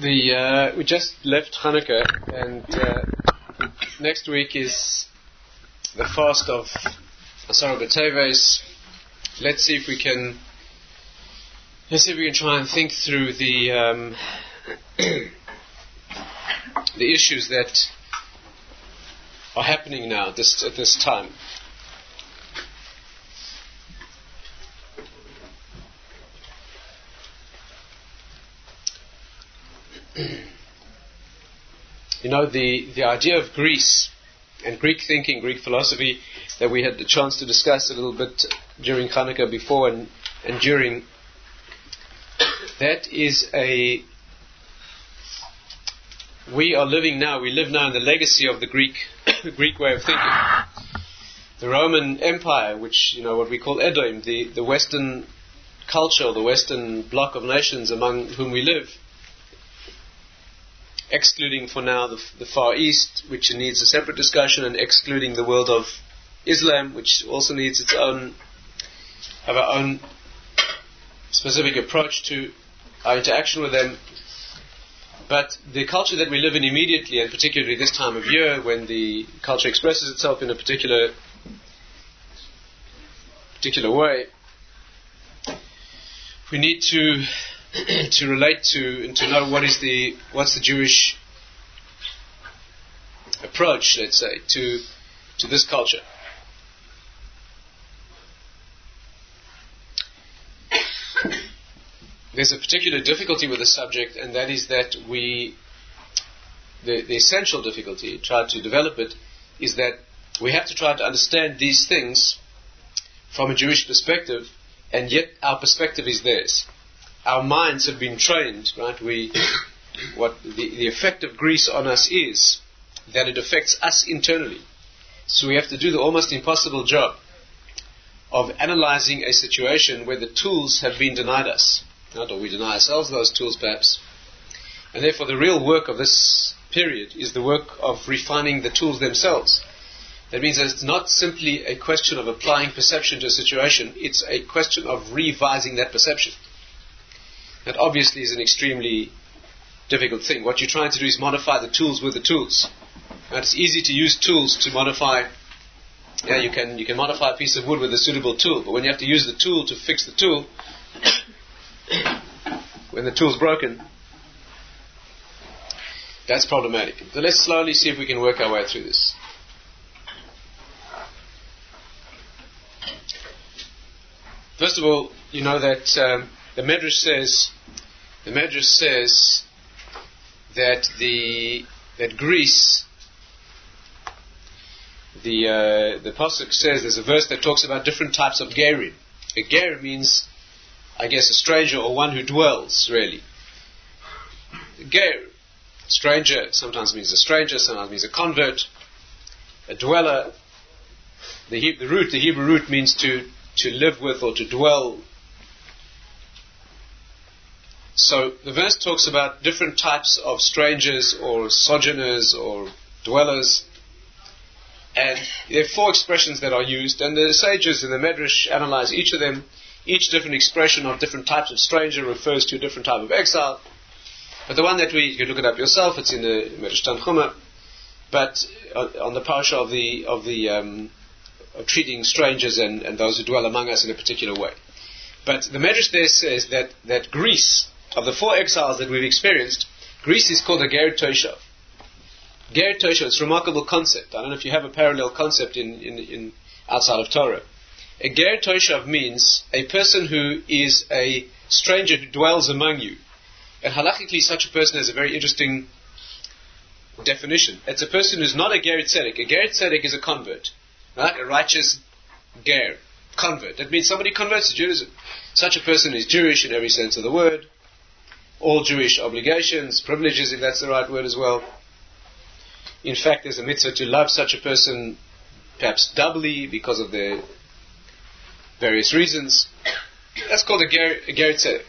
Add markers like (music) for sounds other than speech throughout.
The uh, we just left Hanukkah, and uh, next week is the fast of Asara B'Teves. Let's see if we can. Let's see if we can try and think through the um, (coughs) the issues that are happening now this, at this time. You know, the, the idea of Greece and Greek thinking, Greek philosophy, that we had the chance to discuss a little bit during Hanukkah before and, and during, that is a. We are living now, we live now in the legacy of the Greek, (coughs) Greek way of thinking. The Roman Empire, which, you know, what we call Edom, the, the Western culture, the Western bloc of nations among whom we live, excluding for now the, the, Far East, which needs a separate discussion, and excluding the world of Islam, which also needs its own, have our own specific approach to our interaction with them. But the culture that we live in immediately, and particularly this time of year, when the culture expresses itself in a particular particular way, we need to (clears throat) to relate to and to know what is the what's the Jewish approach, let's say, to to this culture. (coughs) There's a particular difficulty with the subject, and that is that we, the, the essential difficulty, try to develop it, is that we have to try to understand these things from a Jewish perspective, and yet our perspective is theirs our minds have been trained, right? We, (coughs) what the, the effect of Greece on us is that it affects us internally. So we have to do the almost impossible job of analyzing a situation where the tools have been denied us. Not or we deny ourselves those tools perhaps. And therefore the real work of this period is the work of refining the tools themselves. That means that it's not simply a question of applying perception to a situation, it's a question of revising that perception. That obviously is an extremely difficult thing. What you're trying to do is modify the tools with the tools. And it's easy to use tools to modify. Yeah, you can you can modify a piece of wood with a suitable tool, but when you have to use the tool to fix the tool, (coughs) when the tool's broken, that's problematic. So let's slowly see if we can work our way through this. First of all, you know that um, the Medrash says the Medrash says that the that Greece the uh, the pasuk says there's a verse that talks about different types of gerim. A ger means, I guess, a stranger or one who dwells. Really, ger, stranger sometimes means a stranger, sometimes means a convert, a dweller. The, he- the root, the Hebrew root means to to live with or to dwell so the verse talks about different types of strangers or sojourners or dwellers. And there are four expressions that are used, and the sages in the Medrash analyze each of them. Each different expression of different types of stranger refers to a different type of exile. But the one that we, you can look it up yourself, it's in the Medrash Tanchuma. But uh, on the parsha of the, of the, um, of treating strangers and, and those who dwell among us in a particular way. But the Medrash there says that, that Greece of the four exiles that we've experienced, Greece is called a Ger Toshav. Ger Toshav, it's a remarkable concept. I don't know if you have a parallel concept in, in, in outside of Torah. A Ger Toshav means a person who is a stranger who dwells among you. And halachically, such a person has a very interesting definition. It's a person who's not a Ger Tzedek. A Ger Tzedek is a convert, right? A righteous Ger, convert. That means somebody converts to Judaism. Such a person is Jewish in every sense of the word all Jewish obligations, privileges, if that's the right word as well. In fact, there's a mitzvah to love such a person perhaps doubly because of their various reasons. That's called a ger, a ger tzedek.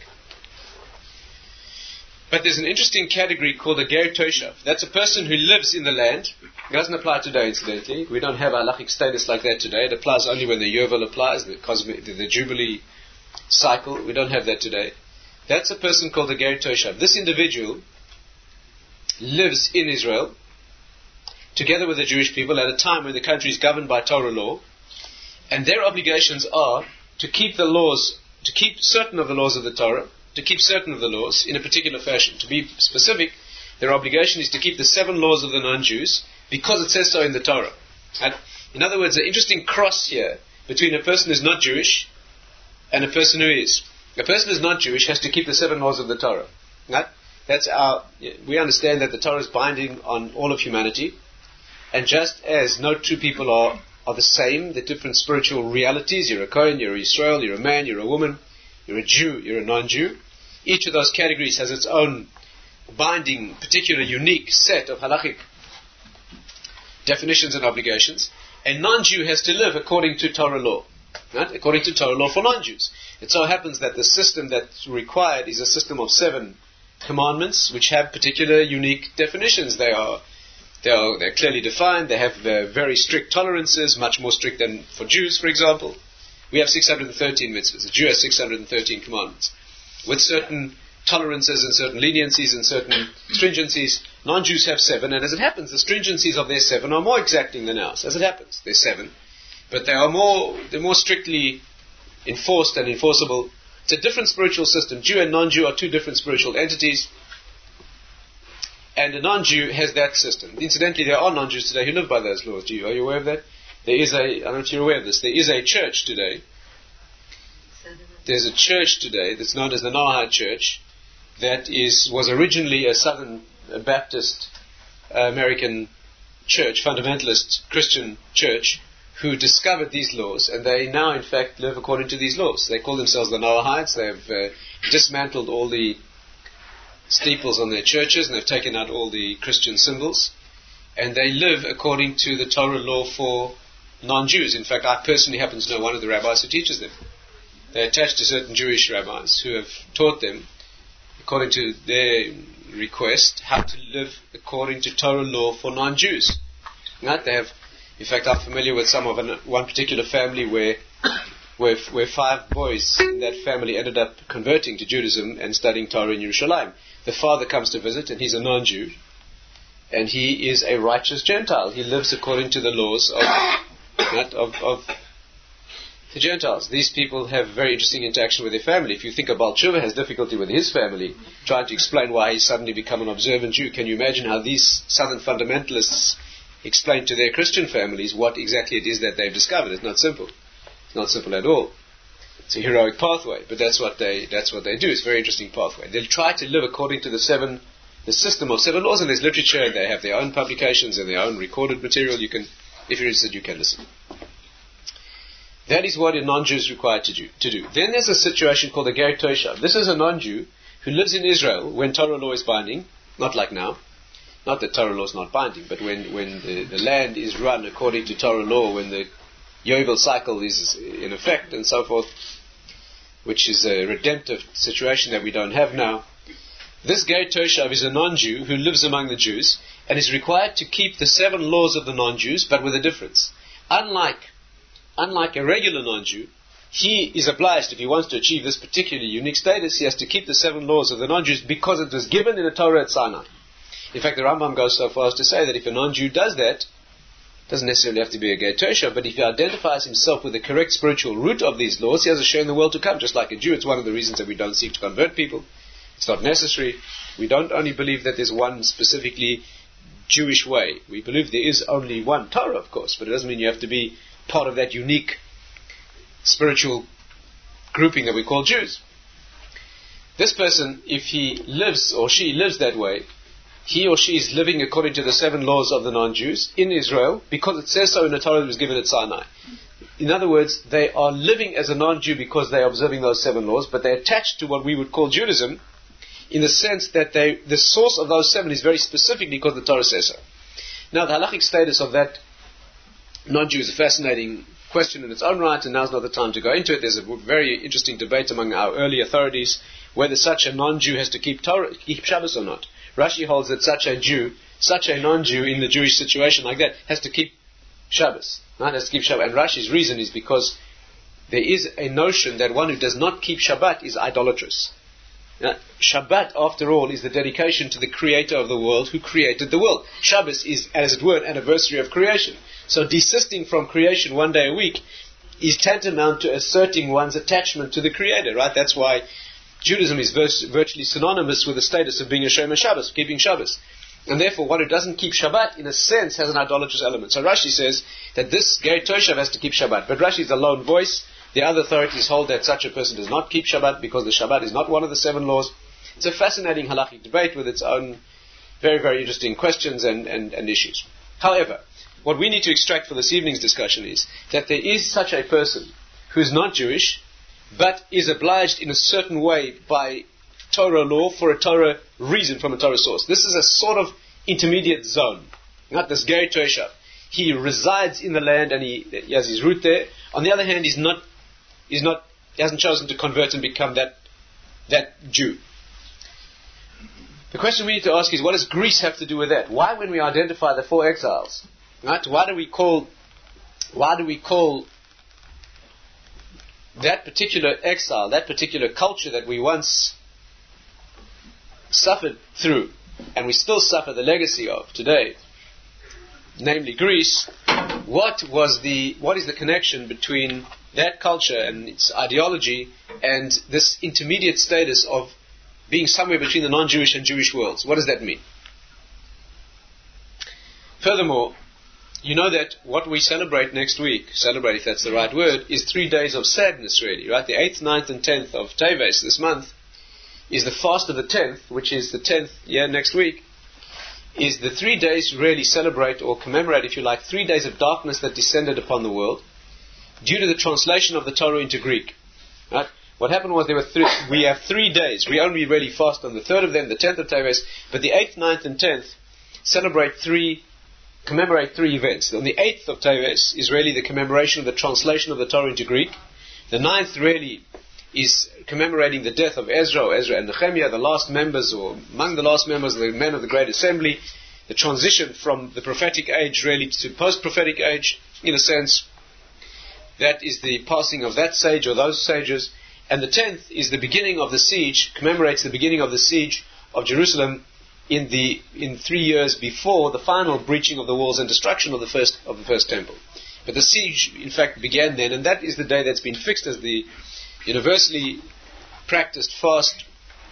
But there's an interesting category called a ger toshav. That's a person who lives in the land. It doesn't apply today, incidentally. We don't have halachic status like that today. It applies only when the Yovel applies, the, the, the Jubilee cycle. We don't have that today. That's a person called a Ger Toshav. This individual lives in Israel, together with the Jewish people at a time when the country is governed by Torah law, and their obligations are to keep the laws, to keep certain of the laws of the Torah, to keep certain of the laws in a particular fashion. To be specific, their obligation is to keep the seven laws of the non-Jews because it says so in the Torah. And in other words, an interesting cross here between a person who's not Jewish and a person who is. A person who's not Jewish has to keep the seven laws of the Torah. Right? That's our, we understand that the Torah is binding on all of humanity. And just as no two people are, are the same, the different spiritual realities, you're a Kohen, you're a Israel, you're a man, you're a woman, you're a Jew, you're a non-Jew, each of those categories has its own binding, particular, unique set of halachic definitions and obligations. A non-Jew has to live according to Torah law. Right? According to Torah law for non-Jews. It so happens that the system that's required is a system of seven commandments, which have particular unique definitions. They are they are they're clearly defined. They have uh, very strict tolerances, much more strict than for Jews, for example. We have 613 mitzvahs. A Jew has 613 commandments, with certain tolerances and certain leniencies and certain stringencies. Non-Jews have seven, and as it happens, the stringencies of their seven are more exacting than ours. As it happens, they're seven, but they are more they're more strictly enforced and enforceable. It's a different spiritual system. Jew and non-Jew are two different spiritual entities. And a non-Jew has that system. Incidentally, there are non-Jews today who live by those laws. Do you, are you aware of that? There is a, I don't know if you're aware of this, there is a church today. There's a church today that's known as the Noahide Church that is, was originally a Southern Baptist uh, American church, fundamentalist Christian church, who discovered these laws, and they now, in fact, live according to these laws. They call themselves the Noahides. They've uh, dismantled all the steeples on their churches, and they've taken out all the Christian symbols, and they live according to the Torah law for non-Jews. In fact, I personally happen to know one of the rabbis who teaches them. They're attached to certain Jewish rabbis who have taught them, according to their request, how to live according to Torah law for non-Jews. Right? They have in fact, I'm familiar with some of an, one particular family where, where, where five boys in that family ended up converting to Judaism and studying Torah in Jerusalem. The father comes to visit, and he's a non-Jew, and he is a righteous Gentile. He lives according to the laws of, of, of the Gentiles. These people have very interesting interaction with their family. If you think about Tshuva has difficulty with his family, trying to explain why he's suddenly become an observant Jew, can you imagine how these southern fundamentalists explain to their Christian families what exactly it is that they've discovered. It's not simple. It's not simple at all. It's a heroic pathway, but that's what they that's what they do. It's a very interesting pathway. They'll try to live according to the seven the system of seven laws, and there's literature, and they have their own publications and their own recorded material. You can, if you're interested, you can listen. That is what a non-Jew is required to do, to do. Then there's a situation called a Ger Toshav. This is a non-Jew who lives in Israel when Torah law is binding, not like now. Not that Torah law is not binding, but when, when the, the land is run according to Torah law, when the Yovel cycle is in effect and so forth, which is a redemptive situation that we don't have now. This Ger Toshav is a non-Jew who lives among the Jews and is required to keep the seven laws of the non-Jews, but with a difference. Unlike, unlike a regular non-Jew, he is obliged, if he wants to achieve this particularly unique status, he has to keep the seven laws of the non-Jews because it was given in the Torah at Sinai. In fact, the Rambam goes so far as to say that if a non-Jew does that, doesn't necessarily have to be a Ger Toshav, but if he identifies himself with the correct spiritual root of these laws, he has a share in the world to come. Just like a Jew, it's one of the reasons that we don't seek to convert people. It's not necessary. We don't only believe that there's one specifically Jewish way. We believe there is only one Torah, of course, but it doesn't mean you have to be part of that unique spiritual grouping that we call Jews. This person, if he lives or she lives that way, he or she is living according to the seven laws of the non-Jews in Israel because it says so in the Torah that was given at Sinai. In other words, they are living as a non-Jew because they are observing those seven laws, but they're attached to what we would call Judaism in the sense that they, the source of those seven is very specifically because the Torah says so. Now, the halachic status of that non-Jew is a fascinating question in its own right, and now's not the time to go into it. There's a very interesting debate among our early authorities whether such a non-Jew has to keep, Torah, keep Shabbos or not. Rashi holds that such a Jew, such a non-Jew in the Jewish situation like that, has to keep Shabbos. Right? Has to keep Shabbat. And Rashi's reason is because there is a notion that one who does not keep Shabbat is idolatrous. Now, Shabbat, after all, is the dedication to the creator of the world who created the world. Shabbos is, as it were, an anniversary of creation. So desisting from creation one day a week is tantamount to asserting one's attachment to the creator, right? That's why Judaism is virtually synonymous with the status of being a Shomer Shabbos, keeping Shabbos. And therefore, one who doesn't keep Shabbat, in a sense, has an idolatrous element. So Rashi says that this Ger Toshav has to keep Shabbat. But Rashi is a lone voice. The other authorities hold that such a person does not keep Shabbat because the Shabbat is not one of the seven laws. It's a fascinating halachic debate with its own very, very interesting questions and, and, and issues. However, what we need to extract for this evening's discussion is that there is such a person who's not Jewish, but is obliged in a certain way by Torah law for a Torah reason from a Torah source. This is a sort of intermediate zone. Not this Ger Toshav. He resides in the land and he, he has his root there. On the other hand, he's not He's not, he hasn't chosen to convert and become that, that Jew. The question we need to ask is, what does Greece have to do with that? Why, when we identify the four exiles, right? Why do we call, why do we call that particular exile, that particular culture that we once suffered through, and we still suffer the legacy of today, namely Greece, what was the, what is the connection between that culture and its ideology and this intermediate status of being somewhere between the non-Jewish and Jewish worlds. What does that mean? Furthermore, you know that what we celebrate next week, celebrate if that's the right word, is three days of sadness really, right? The 8th, 9th and 10th of Teves this month is the fast of the 10th, which is the 10th, yeah, next week, is the three days really celebrate or commemorate, if you like, three days of darkness that descended upon the world due to the translation of the Torah into Greek. Right? What happened was there were three, we have three days. We only really fast on the third of them, the tenth of Teves, but the eighth, ninth, and tenth celebrate three, commemorate three events. On the eighth of Teves is really the commemoration of the translation of the Torah into Greek. The ninth really is commemorating the death of Ezra, Ezra and Nehemiah, the last members, or among the last members, of the men of the Great Assembly, the transition from the prophetic age really to post-prophetic age, in a sense, that is the passing of that sage or those sages. And the tenth is the beginning of the siege, commemorates the beginning of the siege of Jerusalem in the in three years before the final breaching of the walls and destruction of the first of the first temple. But the siege, in fact, began then, and that is the day that's been fixed as the universally practiced fast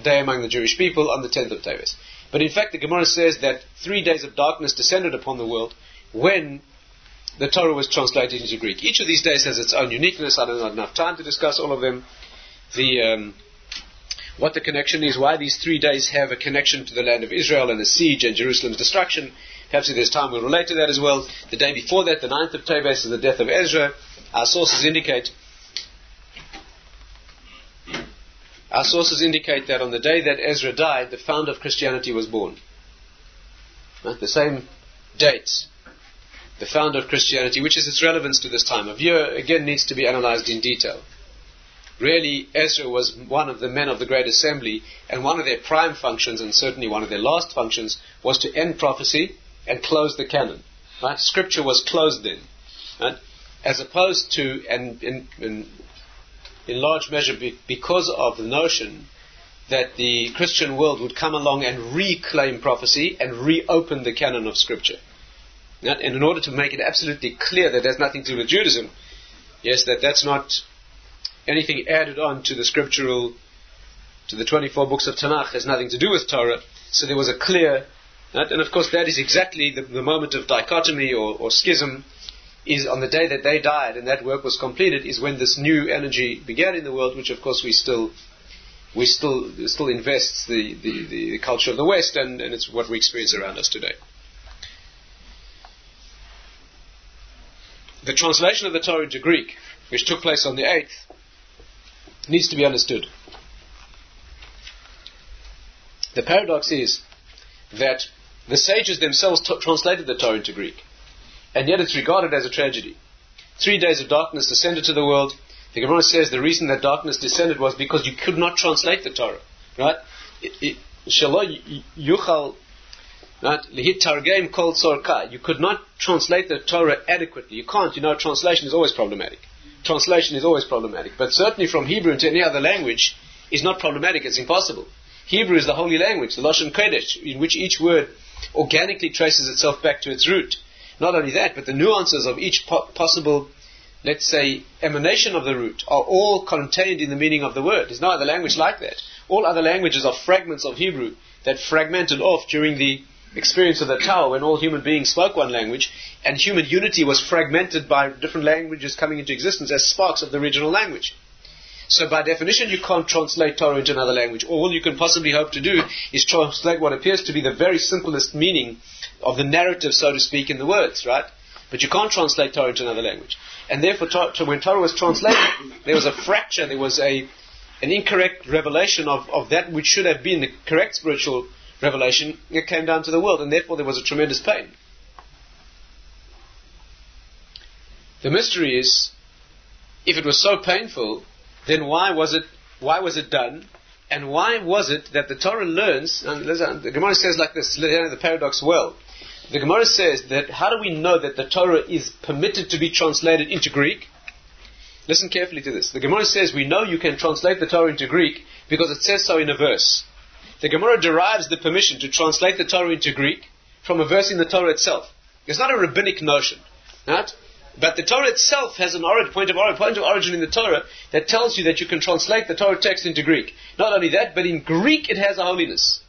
day among the Jewish people on the tenth of Teves. But in fact, the Gemara says that three days of darkness descended upon the world when the Torah was translated into Greek. Each of these days has its own uniqueness. I don't have enough time to discuss all of them. The um, what the connection is, why these three days have a connection to the land of Israel and the siege and Jerusalem's destruction. Perhaps if there's time, we'll relate to that as well. The day before that, the ninth of Teves, is the death of Ezra. Our sources indicate. Our sources indicate that on the day that Ezra died, the founder of Christianity was born. Right? The same date, the founder of Christianity, which is its relevance to this time of year, again needs to be analyzed in detail. Really, Ezra was one of the men of the Great Assembly, and one of their prime functions, and certainly one of their last functions, was to end prophecy and close the canon. Right? Scripture was closed then. Right? As opposed to, and in, in, in large measure be, because of the notion that the Christian world would come along and reclaim prophecy and reopen the canon of Scripture. And in order to make it absolutely clear that there's nothing to do with Judaism, yes, that that's not anything added on to the scriptural, to the 24 books of Tanakh, has nothing to do with Torah. So there was a clear, and of course that is exactly the, the moment of dichotomy or, or, schism, is on the day that they died and that work was completed, is when this new energy began in the world, which of course we still we still still invests the, the, the culture of the West and, and it's what we experience around us today. the translation of the Torah into Greek, which took place on the 8th, needs to be understood. The paradox is that the sages themselves t- translated the Torah into Greek, and yet it's regarded as a tragedy. Three days of darkness descended to the world. The Gemara says the reason that darkness descended was because you could not translate the Torah. Right? Shalom yuchal Right? Lihitargem kol tzorka. You could not translate the Torah adequately. You can't. You know, translation is always problematic. Translation is always problematic. But certainly from Hebrew into any other language, is not problematic, it's impossible. Hebrew is the holy language, the Lashon Kodesh, in which each word organically traces itself back to its root. Not only that, but the nuances of each po- possible, let's say, emanation of the root are all contained in the meaning of the word. There's no other language like that. All other languages are fragments of Hebrew that fragmented off during the experience of the Tower when all human beings spoke one language and human unity was fragmented by different languages coming into existence as sparks of the original language. So by definition, you can't translate Torah into another language. All you can possibly hope to do is translate what appears to be the very simplest meaning of the narrative, so to speak, in the words, right? But you can't translate Torah into another language. And therefore, when Torah was translated, there was a fracture, there was a, an incorrect revelation of, of that which should have been the correct spiritual revelation. It came down to the world, and therefore there was a tremendous pain. The mystery is, if it was so painful, then why was it, why was it done? And why was it that the Torah learns, and the Gemara says like this, the paradox well. The Gemara says that how do we know that the Torah is permitted to be translated into Greek? Listen carefully to this. The Gemara says we know you can translate the Torah into Greek because it says so in a verse. The Gemara derives the permission to translate the Torah into Greek from a verse in the Torah itself. It's not a rabbinic notion. Right? But the Torah itself has an origin, point, of origin, point of origin in the Torah that tells you that you can translate the Torah text into Greek. Not only that, but in Greek it has a holiness.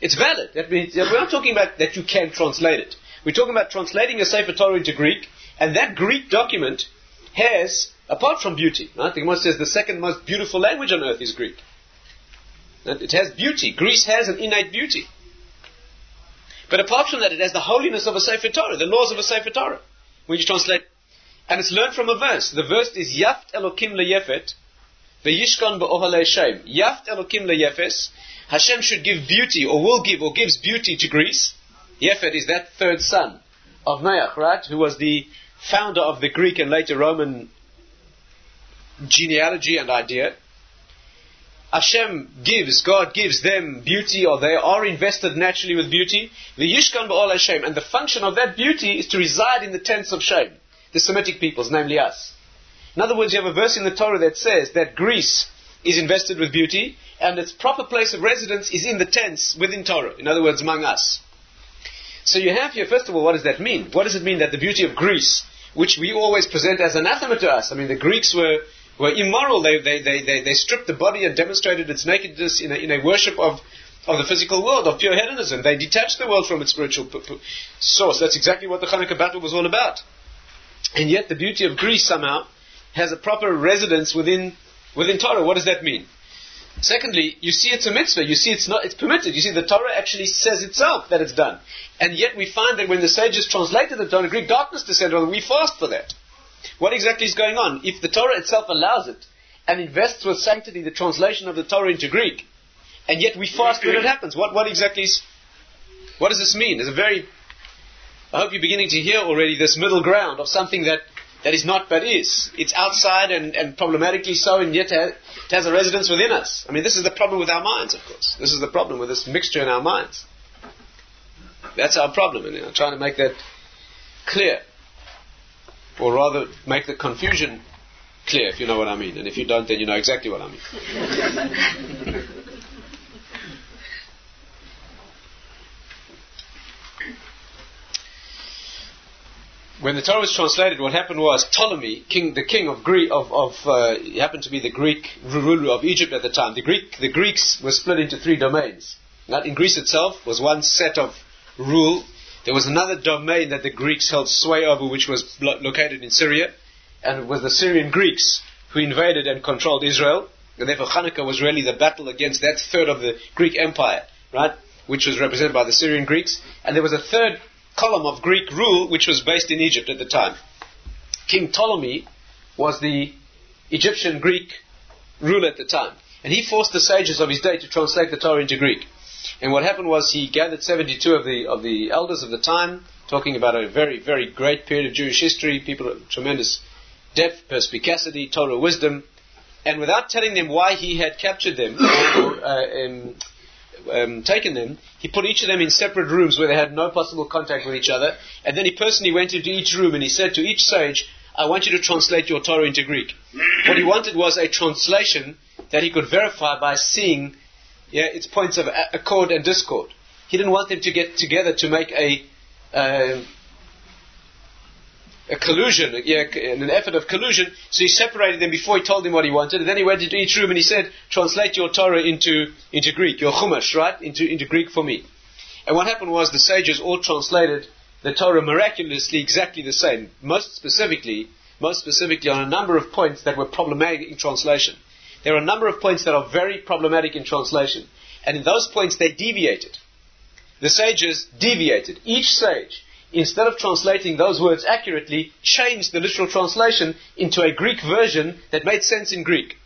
It's valid. That means we're not talking about that you can translate it. We're talking about translating a Sefer Torah into Greek, and that Greek document has, apart from beauty, right? the Gemara says the second most beautiful language on earth is Greek. It has beauty. Greece has an innate beauty. But apart from that, it has the holiness of a Sefer Torah, the laws of a Sefer Torah. When you translate, and it's learned from a verse. The verse is Yaft Elokim leyefet, ve'yishkon be'ohalei Shem. Yaft Elokim leyefes. Hashem should give beauty, or will give, or gives beauty to Greece. Yefet is that third son of Noach, right? Who was the founder of the Greek and later Roman genealogy and idea. Hashem gives, God gives them beauty, or they are invested naturally with beauty. The yishkon be'ohalei Shem, and the function of that beauty is to reside in the tents of Shem, the Semitic peoples, namely us. In other words, you have a verse in the Torah that says that Greece is invested with beauty, and its proper place of residence is in the tents within Torah. In other words, among us. So you have here, first of all, what does that mean? What does it mean that the beauty of Greece, which we always present as anathema to us, I mean, the Greeks were, were immoral. They, they, they, they, they stripped the body and demonstrated its nakedness in a, in a worship of, of the physical world, of pure hedonism. They detached the world from its spiritual p- p- source. That's exactly what the Hanukkah battle was all about. And yet the beauty of Greece somehow has a proper residence within, within Torah. What does that mean? Secondly, you see it's a mitzvah. You see it's not, it's permitted. You see the Torah actually says itself that it's done. And yet we find that when the sages translated the Torah, Greek darkness descended on them. We fast for that. What exactly is going on? If the Torah itself allows it and invests with sanctity the translation of the Torah into Greek, and yet we fast when it happens, what, what exactly is, what does this mean? There's a very, I hope you're beginning to hear already this middle ground of something that that is not but is. It's outside and, and problematically so, and yet it has a residence within us. I mean, this is the problem with our minds, of course. This is the problem with this mixture in our minds. That's our problem, and I'm trying to make that clear. Or rather, make the confusion clear, if you know what I mean. And if you don't, then you know exactly what I mean. (laughs) when the Torah was translated, what happened was Ptolemy, king, the king of Greece, of, of uh, happened to be the Greek ruler of Egypt at the time. The Greek, the Greeks were split into three domains. Not in Greece itself was one set of rule. There was another domain that the Greeks held sway over, which was lo- located in Syria, and it was the Syrian Greeks who invaded and controlled Israel. And therefore, Hanukkah was really the battle against that third of the Greek Empire, right, which was represented by the Syrian Greeks. And there was a third column of Greek rule which was based in Egypt at the time. King Ptolemy was the Egyptian Greek ruler at the time. And he forced the sages of his day to translate the Torah into Greek. And what happened was he gathered 72 of the, of the elders of the time, talking about a very, very great period of Jewish history, people of tremendous depth, perspicacity, Torah wisdom, and without telling them why he had captured them or (coughs) uh, um, um, taken them, he put each of them in separate rooms where they had no possible contact with each other, and then he personally went into each room and he said to each sage, I want you to translate your Torah into Greek. What he wanted was a translation that he could verify by seeing yeah, its points of accord and discord. He didn't want them to get together to make a uh, a collusion, yeah, an effort of collusion. So he separated them before he told them what he wanted, and then he went into each room and he said, "Translate your Torah into into Greek, your Chumash, right, into into Greek for me." And what happened was the sages all translated the Torah miraculously exactly the same. Most specifically, most specifically on a number of points that were problematic in translation. There are a number of points that are very problematic in translation, and in those points they deviated. The sages deviated. Each sage instead of translating those words accurately, changed the literal translation into a Greek version that made sense in Greek.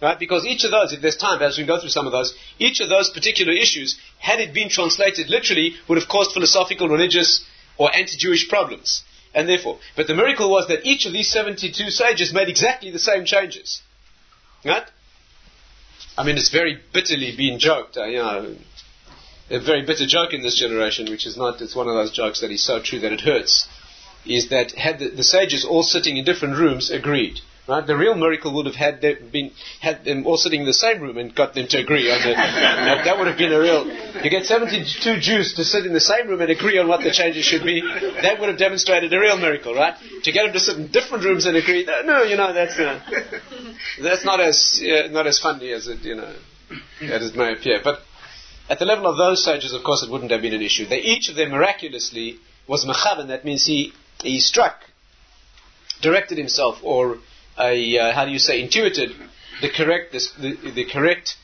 Right? Because each of those, if there's time, as we go through some of those, each of those particular issues, had it been translated literally, would have caused philosophical, religious, or anti-Jewish problems. And therefore, but the miracle was that each of these 72 sages made exactly the same changes. Right? I mean, it's very bitterly being joked. Uh, you know, a very bitter joke in this generation, which is not, it's one of those jokes that is so true that it hurts, is that had the, the sages all sitting in different rooms agreed, Right? The real miracle would have had been had them all sitting in the same room and got them to agree on (laughs) that, that would have been a real. You get 72 Jews to sit in the same room and agree on what the changes should be. That would have demonstrated a real miracle, right? To get them to sit in different rooms and agree, no, no you know, that's uh, that's not as uh, not as funny as it you know as it may appear. But at the level of those sages, of course, it wouldn't have been an issue. They, each of them miraculously was mechavan. That means he he struck, directed himself, or a, uh, how do you say intuited the correct the, the correct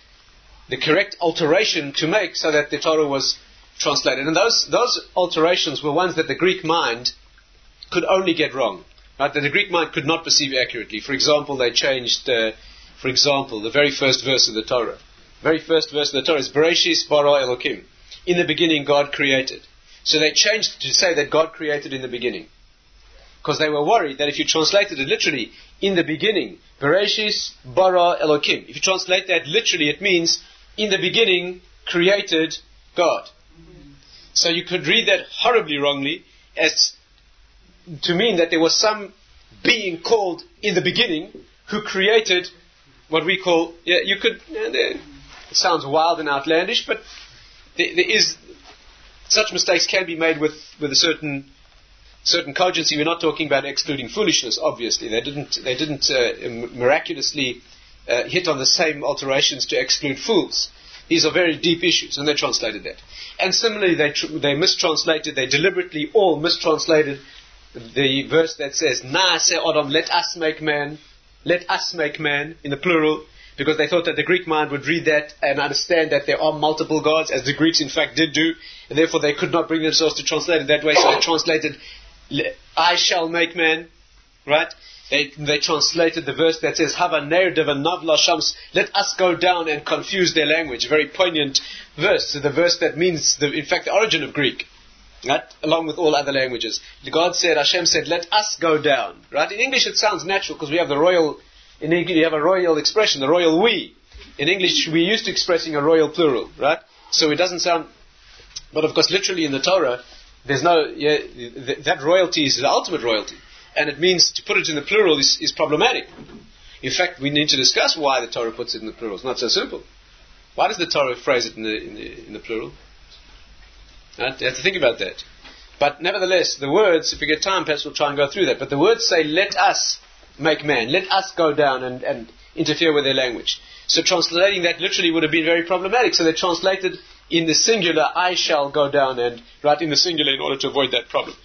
the correct alteration to make so that the Torah was translated. And those those alterations were ones that the Greek mind could only get wrong. Right? That the Greek mind could not perceive accurately. For example, they changed. Uh, for example, the very first verse of the Torah The very first verse of the Torah is Bereshis bara Elokim. In the beginning, God created. So they changed to say that God created in the beginning. Because they were worried that if you translated it literally, in the beginning, Bereshis bara Elokim. If you translate that literally, it means, in the beginning, created God. So you could read that horribly wrongly as to mean that there was some being called in the beginning who created what we call, yeah, you could, it sounds wild and outlandish, but there, there is such mistakes can be made with, with a certain certain cogency. We're not talking about excluding foolishness. Obviously, they didn't they didn't uh, miraculously uh, hit on the same alterations to exclude fools. These are very deep issues, and they translated that. And similarly, they tr- they mistranslated. They deliberately all mistranslated the verse that says "Na "Naaseh Adam, let us make man." Let us make man in the plural because they thought that the Greek mind would read that and understand that there are multiple gods, as the Greeks in fact did do, and therefore they could not bring themselves to translate it that way, so they translated, I shall make man, right? They, they translated the verse that says, Hava navla shams, let us go down and confuse their language. Very poignant verse, the verse that means, the, in fact, the origin of Greek. Right? Along with all other languages. God said, Hashem said, let us go down. Right? In English it sounds natural because we have the royal in English, you have a royal expression, the royal we. In English, we're used to expressing a royal plural, right? So it doesn't sound. But of course, literally in the Torah, there's no. Yeah, th- that royalty is the ultimate royalty. And it means to put it in the plural is, is problematic. In fact, we need to discuss why the Torah puts it in the plural. It's not so simple. Why does the Torah phrase it in the, in the, in the plural? You have to think about that. But nevertheless, the words, if we get time, perhaps we'll try and go through that. But the words say, let us make man. Let us go down and, and interfere with their language. So translating that literally would have been very problematic. So they translated in the singular, I shall go down and write in the singular in order to avoid that problem.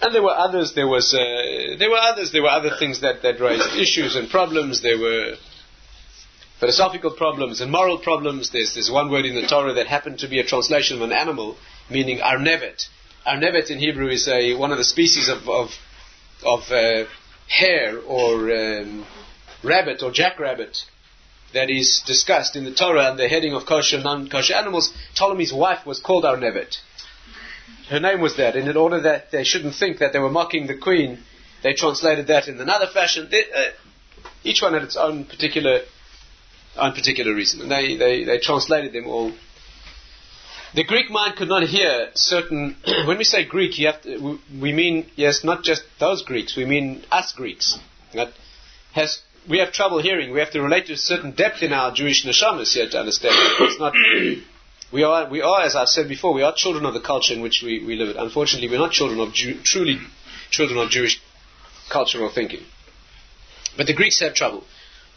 And there were others, there was, uh, there were others, there were other things that, that raised issues and problems. There were philosophical problems and moral problems. There's, there's one word in the Torah that happened to be a translation of an animal, meaning arnevet. Arnevet in Hebrew is a, one of the species of, of, of uh, hare or um, rabbit or jackrabbit that is discussed in the Torah and the heading of kosher non-kosher animals, Ptolemy's wife was called Arnevet. Her name was that, and in order that they shouldn't think that they were mocking the queen, they translated that in another fashion. They, uh, each one had its own particular, own particular reason, and they, they, they translated them all the Greek mind could not hear certain. (clears throat) when we say Greek, to, we mean yes, not just those Greeks. We mean us Greeks. That has we have trouble hearing. We have to relate to a certain depth in our Jewish neshamas here to understand. It's not. (clears throat) We are, we are, as I've said before, we are children of the culture in which we, we live. Unfortunately, we're not children of Jew, truly children of Jewish cultural thinking. But the Greeks have trouble.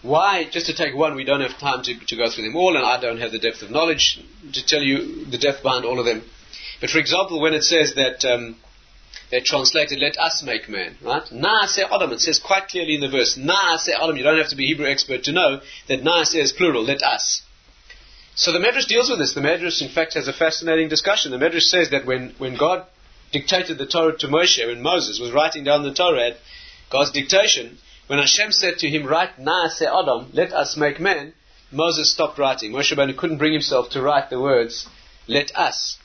Why? Just to take one, we don't have time to, to go through them all, and I don't have the depth of knowledge to tell you the depth behind all of them. But for example, when it says that um, they translated, "Let us make man," right? Naaseh Adam. It says quite clearly in the verse, Naaseh Adam. You don't have to be a Hebrew expert to know that Naaseh is plural. Let us. So the Medrash deals with this. The Medrash, in fact, has a fascinating discussion. The Medrash says that when, when God dictated the Torah to Moshe, when Moses was writing down the Torah at God's dictation, when Hashem said to him, Write Naaseh Adam, let us make man, Moses stopped writing. Moshe Rabbeinu couldn't bring himself to write the words, let us.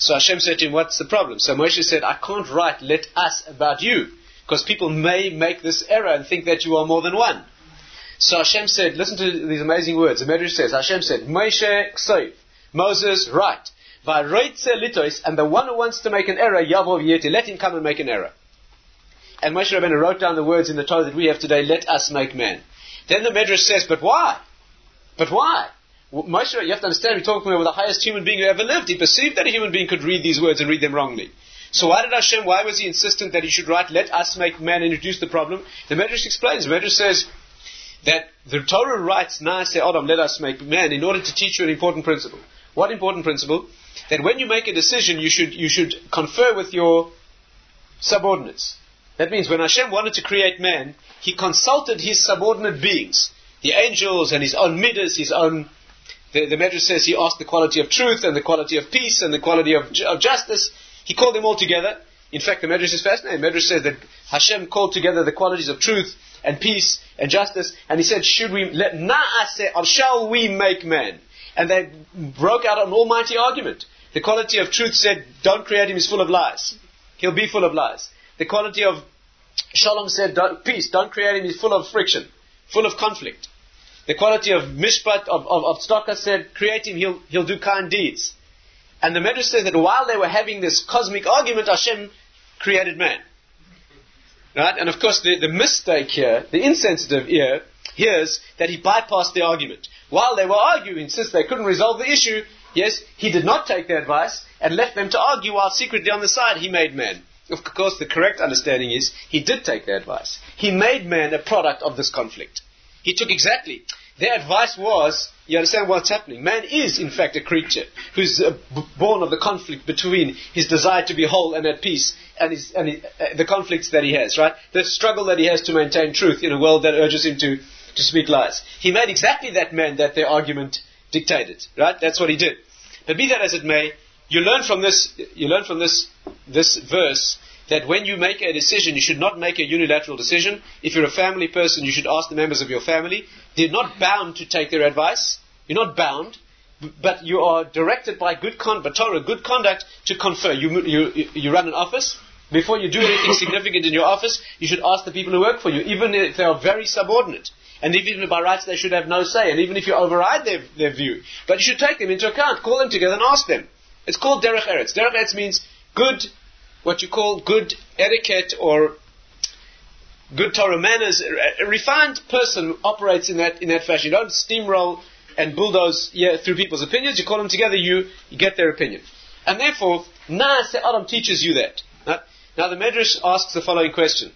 So Hashem said to him, What's the problem? So Moshe said, I can't write let us about you, because people may make this error and think that you are more than one. So Hashem said, listen to these amazing words. The Medrash says, Hashem said, Moshe Ksoif, Moses, write. litos, and the one who wants to make an error, Yavov Yeti, let him come and make an error. And Moshe Rabbeinu wrote down the words in the Torah that we have today, let us make man. Then the Medrash says, but why? But why? Moshe, you have to understand, we're talking about the highest human being who ever lived. He perceived that a human being could read these words and read them wrongly. So why did Hashem, why was he insistent that he should write, let us make man introduce the problem? The Medrash explains. The Medrash says that the Torah writes, Naaseh Adam, let us make man, in order to teach you an important principle. What important principle? That when you make a decision, you should, you should confer with your subordinates. That means when Hashem wanted to create man, he consulted his subordinate beings, the angels and his own midas, his own. The, the Medrash says he asked the quality of truth and the quality of peace and the quality of, of justice. He called them all together. In fact, the Medrash is fascinating. The Medrash says that Hashem called together the qualities of truth and peace and justice, and he said, "Should we let na'aseh or shall we make man?" And they broke out an almighty argument. The quality of truth said, "Don't create him; he's full of lies. He'll be full of lies." The quality of Shalom said, don't, peace, don't create him, he's full of friction, full of conflict. The quality of Mishpat, of, of, of Tzedakah said, create him, he'll, he'll do kind deeds. And the Medrash says that while they were having this cosmic argument, Hashem created man. Right? And of course, the, the mistake here, the insensitive ear, hears that he bypassed the argument. While they were arguing, since they couldn't resolve the issue, yes, he did not take their advice and left them to argue while secretly on the side he made man. Of course, the correct understanding is he did take their advice. He made man a product of this conflict. He took exactly. Their advice was, you understand what's happening? Man is, in fact, a creature who's uh, born of the conflict between his desire to be whole and at peace and, his, and his, uh, the conflicts that he has, right? The struggle that he has to maintain truth in a world that urges him to, to speak lies. He made exactly that man that their argument dictated, right? That's what he did. But be that as it may, you learn from this, you learn from this, this verse that when you make a decision, you should not make a unilateral decision. If you're a family person, you should ask the members of your family. They're not bound to take their advice. You're not bound, but you are directed by good con- Torah, good conduct to confer. You, you, you run an office. Before you do anything significant in your office, you should ask the people who work for you, even if they are very subordinate. And even by rights they should have no say, and even if you override their, their view. But you should take them into account, call them together and ask them. It's called derech eretz. Derech eretz means good, what you call good etiquette or good Torah manners. A refined person operates in that in that fashion. You don't steamroll and bulldoze yeah, through people's opinions. You call them together. You, you get their opinion, and therefore Naaseh Adam teaches you that. Right? Now the Medrash asks the following question.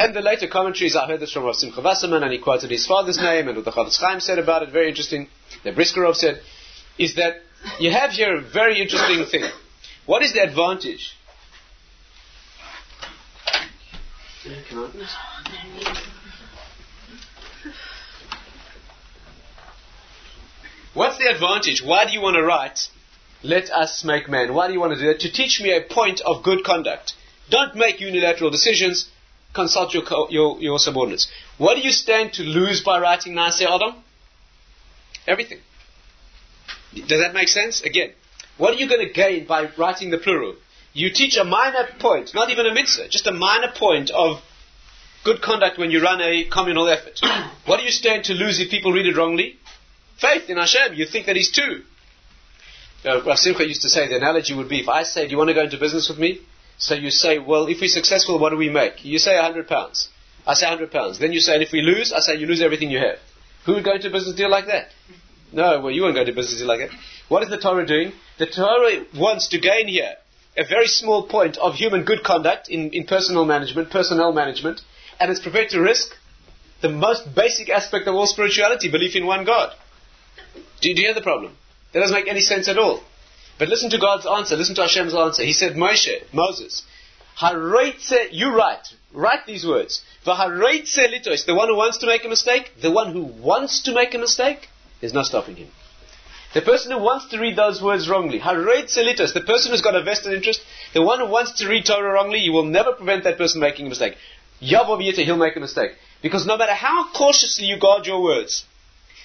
And the later commentaries, I heard this from Rav Simcha Wasserman, and he quoted his father's name, and what the Chofetz Chaim said about it, very interesting. The Brisker Rav said, is that you have here a very interesting thing. What is the advantage? What's the advantage? Why do you want to write, let us make man? Why do you want to do that? To teach me a point of good conduct. Don't make unilateral decisions consult your, your, your subordinates. What do you stand to lose by writing Naaseh Adam? Everything. Does that make sense? Again, what are you going to gain by writing the plural? You teach a minor point, not even a mitzvah, just a minor point of good conduct when you run a communal effort. (coughs) what do you stand to lose if people read it wrongly? Faith in Hashem. You think that He's two. Uh, Rav Simcha used to say the analogy would be if I say, Do you want to go into business with me? So you say, well, if we're successful, what do we make? You say 100 pounds. I say 100 pounds. Then you say, and if we lose, I say, you lose everything you have. Who would go into a business deal like that? No, well, you won't go into a business deal like that. What is the Torah doing? The Torah wants to gain here a very small point of human good conduct in, in personal management, personnel management, and it's prepared to risk the most basic aspect of all spirituality, belief in one God. Do, do you hear the problem? That doesn't make any sense at all. But listen to God's answer. Listen to Hashem's answer. He said, Moshe, Moses, you write, write these words. litos, the one who wants to make a mistake, the one who wants to make a mistake, there's no stopping him. The person who wants to read those words wrongly, litos, the person who's got a vested interest, the one who wants to read Torah wrongly, you will never prevent that person making a mistake. Yavov he'll make a mistake. Because no matter how cautiously you guard your words,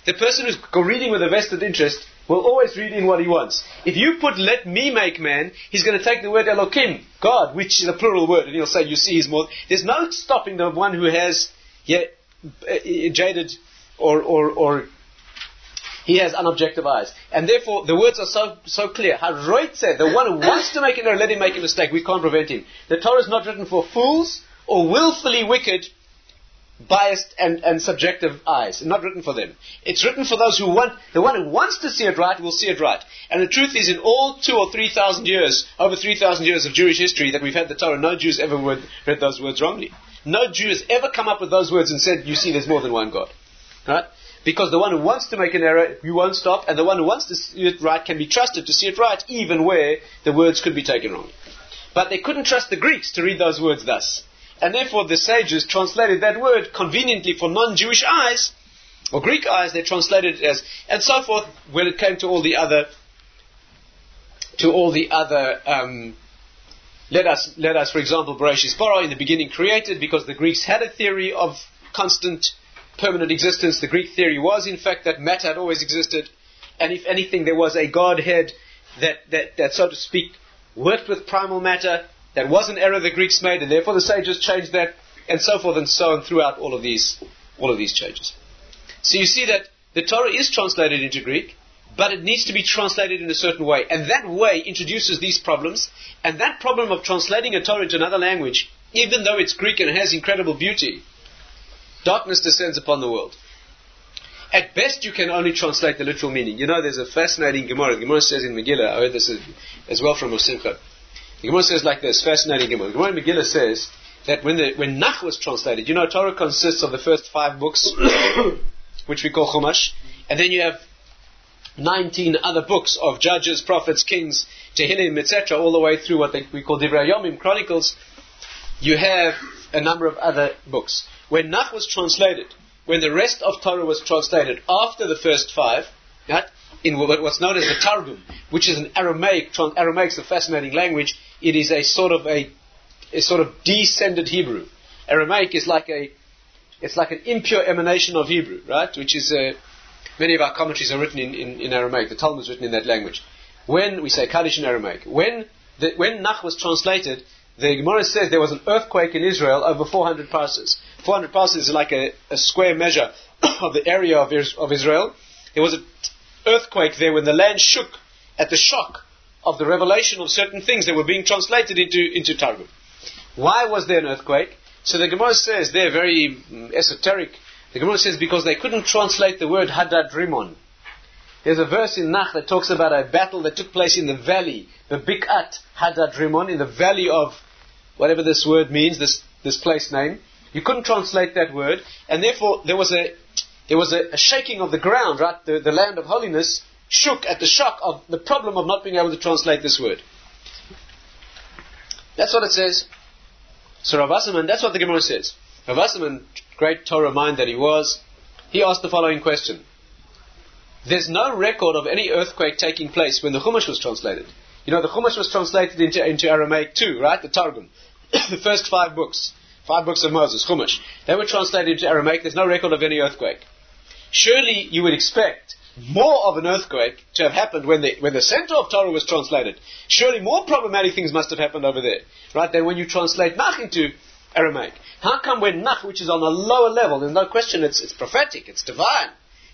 the person who's reading with a vested interest will always read in what he wants. If you put let me make man, he's going to take the word Elokim, God, which is a plural word, and he'll say, you see, he's more. There's no stopping the one who has yeah, uh, jaded or, or, or he has unobjective eyes. And therefore, the words are so, so clear. Haroit said, the one who (coughs) wants to make an error, let him make a mistake. We can't prevent him. The Torah is not written for fools or willfully wicked biased and, and subjective eyes, not written for them. It's written for those who want, the one who wants to see it right will see it right. And the truth is, in all two or three thousand years, over three thousand years of Jewish history that we've had the Torah, no Jews ever read those words wrongly. No Jew has ever come up with those words and said, you see, there's more than one God. Right? Because the one who wants to make an error, you won't stop, and the one who wants to see it right can be trusted to see it right, even where the words could be taken wrong. But they couldn't trust the Greeks to read those words thus. And therefore the sages translated that word conveniently for non-Jewish eyes, or Greek eyes, they translated it as, and so forth, when it came to all the other, to all the other, um, let us, let us, for example, Bereshis bara in the beginning created, because the Greeks had a theory of constant, permanent existence. The Greek theory was, in fact, that matter had always existed, and if anything, there was a Godhead that, that, that so to speak, worked with primal matter, that was an error the Greeks made, and therefore the sages changed that, and so forth and so on throughout all of these, all of these changes. So you see that the Torah is translated into Greek, but it needs to be translated in a certain way, and that way introduces these problems, and that problem of translating a Torah into another language, even though it's Greek and it has incredible beauty, darkness descends upon the world. At best, you can only translate the literal meaning. You know, there's a fascinating Gemara. Gemara says in Megillah, I heard this as well from Osimcha. The Gemara says like this, fascinating Gemara. Gemara in Megillah says that when, the, when Nach was translated, you know, Torah consists of the first five books, (coughs) which we call Chumash, and then you have 19 other books of judges, prophets, kings, Tehillim, etc., all the way through what they, we call Divrei Yomim, Chronicles. You have a number of other books. When Nach was translated, when the rest of Torah was translated after the first five, right, in what's known as the Targum, which is an Aramaic, Aramaic is a fascinating language, it is a sort of a, a sort of descended Hebrew. Aramaic is like a, it's like an impure emanation of Hebrew, right? Which is, uh, many of our commentaries are written in, in, in, Aramaic. The Talmud is written in that language. When, we say Kaddish in Aramaic, when, the, when Nach was translated, the Gemara says there was an earthquake in Israel over 400 parses. 400 parses is like a, a square measure (coughs) of the area of, of Israel. There was an earthquake there when the land shook at the shock of the revelation of certain things that were being translated into, into Targum. Why was there an earthquake? So the Gemara says, they're very mm, esoteric. The Gemara says because they couldn't translate the word Hadad Rimon. There's a verse in Nach that talks about a battle that took place in the valley, the Bikat Hadad Rimon, in the valley of whatever this word means, this, this place name. You couldn't translate that word, and therefore there was a there was a, a shaking of the ground, right? The, the land of holiness shook at the shock of the problem of not being able to translate this word. That's what it says. So Rav Wasserman, that's what the Gemara says. Rav Wasserman, great Torah mind that he was, he asked the following question. There's no record of any earthquake taking place when the Chumash was translated. You know, the Chumash was translated into, into Aramaic too, right? The Targum. (coughs) the first five books. Five books of Moses, Chumash. They were translated into Aramaic. There's no record of any earthquake. Surely you would expect more of an earthquake to have happened when the, when the center of Torah was translated. Surely more problematic things must have happened over there, right? Than when you translate Nach into Aramaic. How come when Nach, which is on a lower level, there's no question it's, it's prophetic, it's divine,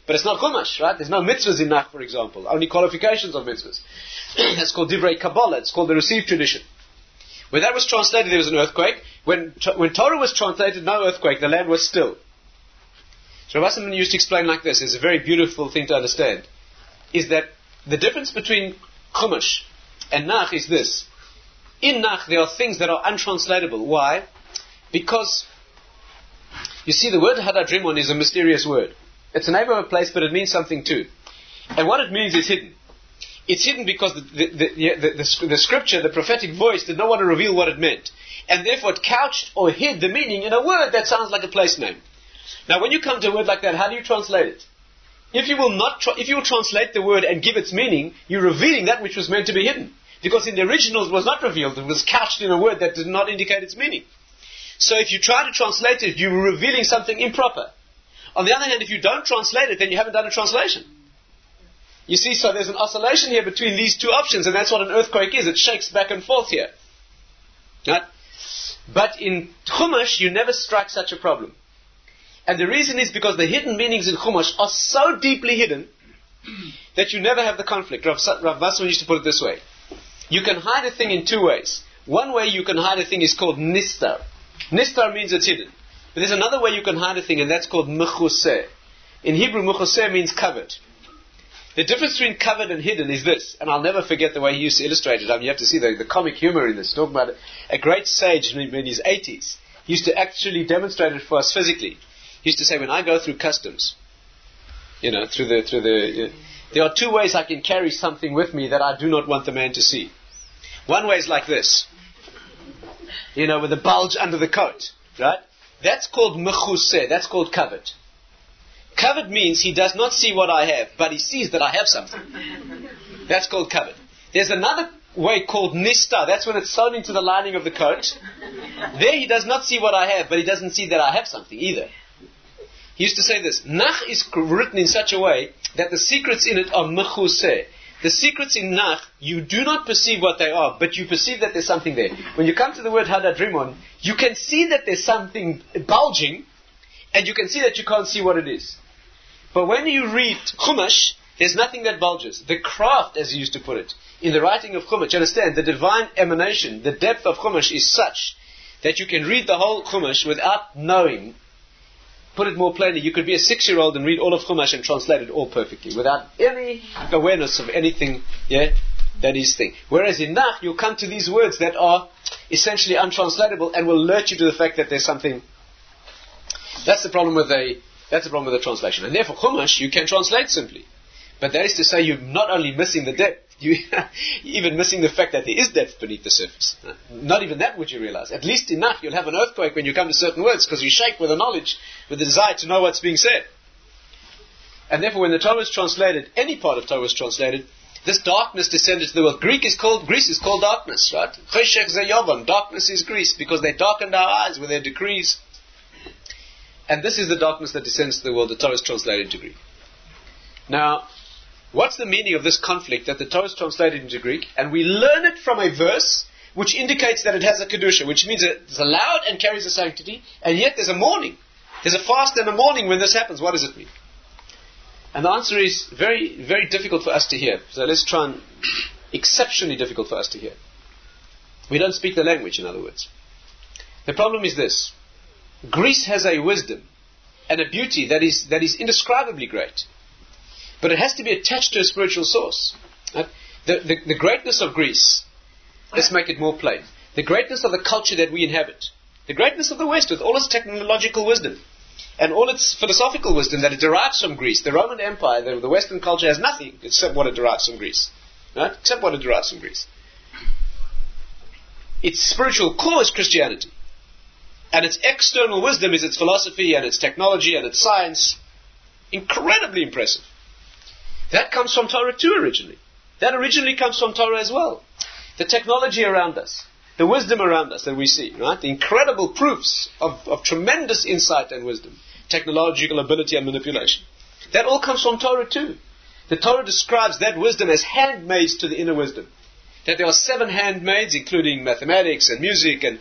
but it's not Chumash, right? There's no mitzvahs in Nach, for example, only qualifications of mitzvahs. (coughs) That's called Divrei Kabbalah, it's called the received tradition. When that was translated, there was an earthquake. When, when Torah was translated, no earthquake. The land was still. So Rav used to explain like this. It's a very beautiful thing to understand. Is that the difference between Chumash and Nach is this. In Nach, there are things that are untranslatable. Why? Because, you see, the word Hadadrimon is a mysterious word. It's a name of a place, but it means something too. And what it means is hidden. It's hidden because the, the, the, the, the scripture, the prophetic voice, did not want to reveal what it meant. And therefore it couched or hid the meaning in a word that sounds like a place name. Now when you come to a word like that, how do you translate it? If you will not, tra- if you will translate the word and give its meaning, you're revealing that which was meant to be hidden. Because in the original it was not revealed, it was couched in a word that did not indicate its meaning. So if you try to translate it, you're revealing something improper. On the other hand, if you don't translate it, then you haven't done a translation. You see, so there's an oscillation here between these two options, and that's what an earthquake is. It shakes back and forth here. Right? But in Chumash, you never strike such a problem. And the reason is because the hidden meanings in Chumash are so deeply hidden that you never have the conflict. Rav, Rav used to put it this way. You can hide a thing in two ways. One way you can hide a thing is called nistar. Nistar means it's hidden. But there's another way you can hide a thing, and that's called mechuseh. In Hebrew, mechuseh means covered. The difference between covered and hidden is this, and I'll never forget the way he used to illustrate it. I mean, you have to see the, the comic humor in this. Talking about a great sage in, his 80s. He used to actually demonstrate it for us physically. He used to say, when I go through customs, you know, through the, through the, uh, there are two ways I can carry something with me that I do not want the man to see. One way is like this. You know, with a bulge under the coat, right? That's called mechuseh. That's called covered. Covered means he does not see what I have, but he sees that I have something. That's called covered. There's another way called nista. That's when it's sewn into the lining of the coat. There he does not see what I have, but he doesn't see that I have something either. He used to say this. Nach is written in such a way that the secrets in it are mechuseh. The secrets in Nach, you do not perceive what they are, but you perceive that there's something there. When you come to the word Hadadrimon, you can see that there's something bulging, and you can see that you can't see what it is. But when you read Chumash, there's nothing that bulges. The craft, as he used to put it, in the writing of Chumash, understand, the divine emanation, the depth of Chumash is such that you can read the whole Chumash without knowing put it more plainly, you could be a six-year-old and read all of Chumash and translate it all perfectly without any awareness of anything, yeah, that is thing. Whereas in Nach, you'll come to these words that are essentially untranslatable and will alert you to the fact that there's something. That's the problem with a. That's the problem with the translation. And therefore, Chumash you can translate simply, but that is to say, you're not only missing the depth, (laughs) you even missing the fact that there is depth beneath the surface. Not even that would you realize. At least enough, you'll have an earthquake when you come to certain words because you shake with the knowledge, with the desire to know what's being said. And therefore, when the Torah is translated, any part of Torah is translated, this darkness descended to the world. Greek is called Greece is called darkness, right? Cheshek Zeyavon, darkness is Greece because they darkened our eyes with their decrees. And this is the darkness that descends to the world. The Torah is translated into Greek. Now, What's the meaning of this conflict that the Torah is translated into Greek? And we learn it from a verse which indicates that it has a kedusha, which means it's allowed and carries a sanctity, and yet there's a mourning. There's a fast and a mourning when this happens. What does it mean? And the answer is very, very difficult for us to hear. So let's try and (coughs) exceptionally difficult for us to hear. We don't speak the language, in other words. The problem is this: Greece has a wisdom and a beauty that is that is indescribably great. But it has to be attached to a spiritual source. Right? The, the, the greatness of Greece, let's make it more plain. The greatness of the culture that we inhabit. The greatness of the West with all its technological wisdom and all its philosophical wisdom that it derives from Greece. The Roman Empire, the, the Western culture has nothing except what it derives from Greece. Right? Except what it derives from Greece. Its spiritual core is Christianity. And its external wisdom is its philosophy and its technology and its science. Incredibly impressive. That comes from Torah too originally. That originally comes from Torah as well. The technology around us, the wisdom around us that we see, right? The incredible proofs of, of tremendous insight and wisdom, technological ability and manipulation. That all comes from Torah too. The Torah describes that wisdom as handmaids to the inner wisdom. That there are seven handmaids, including mathematics and music, and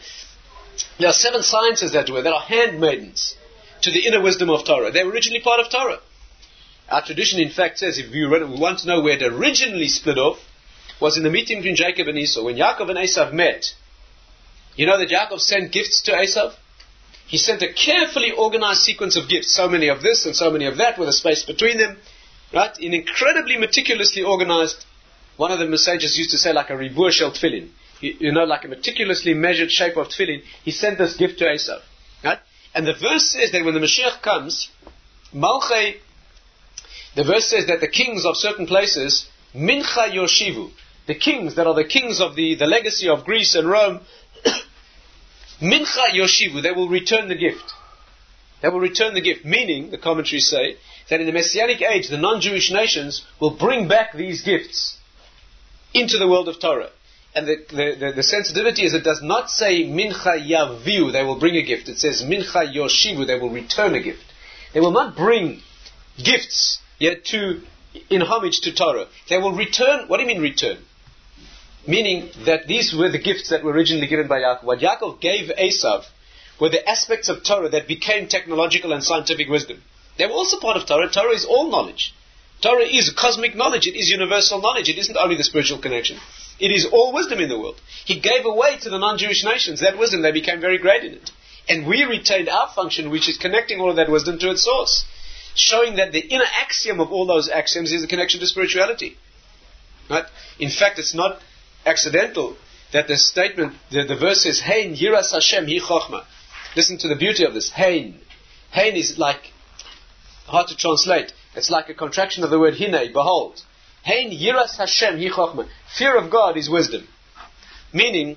there are seven sciences that it, that are handmaidens to the inner wisdom of Torah. They were originally part of Torah. Our tradition, in fact, says if you want to know where it originally split off, was in the meeting between Jacob and Esau. When Yaakov and Esau met, You know that Yaakov sent gifts to Esau? He sent a carefully organized sequence of gifts, so many of this and so many of that, with a space between them, right? In incredibly meticulously organized, one of the messages used to say like a ribur shel tefillin, you, know, like a meticulously measured shape of tefillin. He sent this gift to Esav, right? And the verse says that when the Mashiach comes, Malchei, the verse says that the kings of certain places, Mincha Yoshivu, the kings that are the kings of the, the legacy of Greece and Rome, (coughs) Mincha Yoshivu, they will return the gift. They will return the gift, meaning, the commentaries say, that in the Messianic age, the non-Jewish nations will bring back these gifts into the world of Torah. And the, the, the, sensitivity is it does not say Mincha Yaviu, they will bring a gift. It says Mincha Yoshivu, they will return a gift. They will not bring gifts yet to in homage to Torah. They will return. What do you mean return? Meaning that these were the gifts that were originally given by Yaakov. What Yaakov gave Esav were the aspects of Torah that became technological and scientific wisdom. They were also part of Torah. Torah is all knowledge. Torah is cosmic knowledge. It is universal knowledge. It isn't only the spiritual connection. It is all wisdom in the world. He gave away to the non-Jewish nations that wisdom. They became very great in it. And we retained our function, which is connecting all of that wisdom to its source. Showing that the inner axiom of all those axioms is the connection to spirituality. Right? In fact, it's not accidental that the statement, the, the verse says, Hein yiras Hashem hi chochma. Listen to the beauty of this. Hein. Hein is like, hard to translate. It's like a contraction of the word hine, behold. Hein yiras Hashem hi. Fear of God is wisdom. Meaning,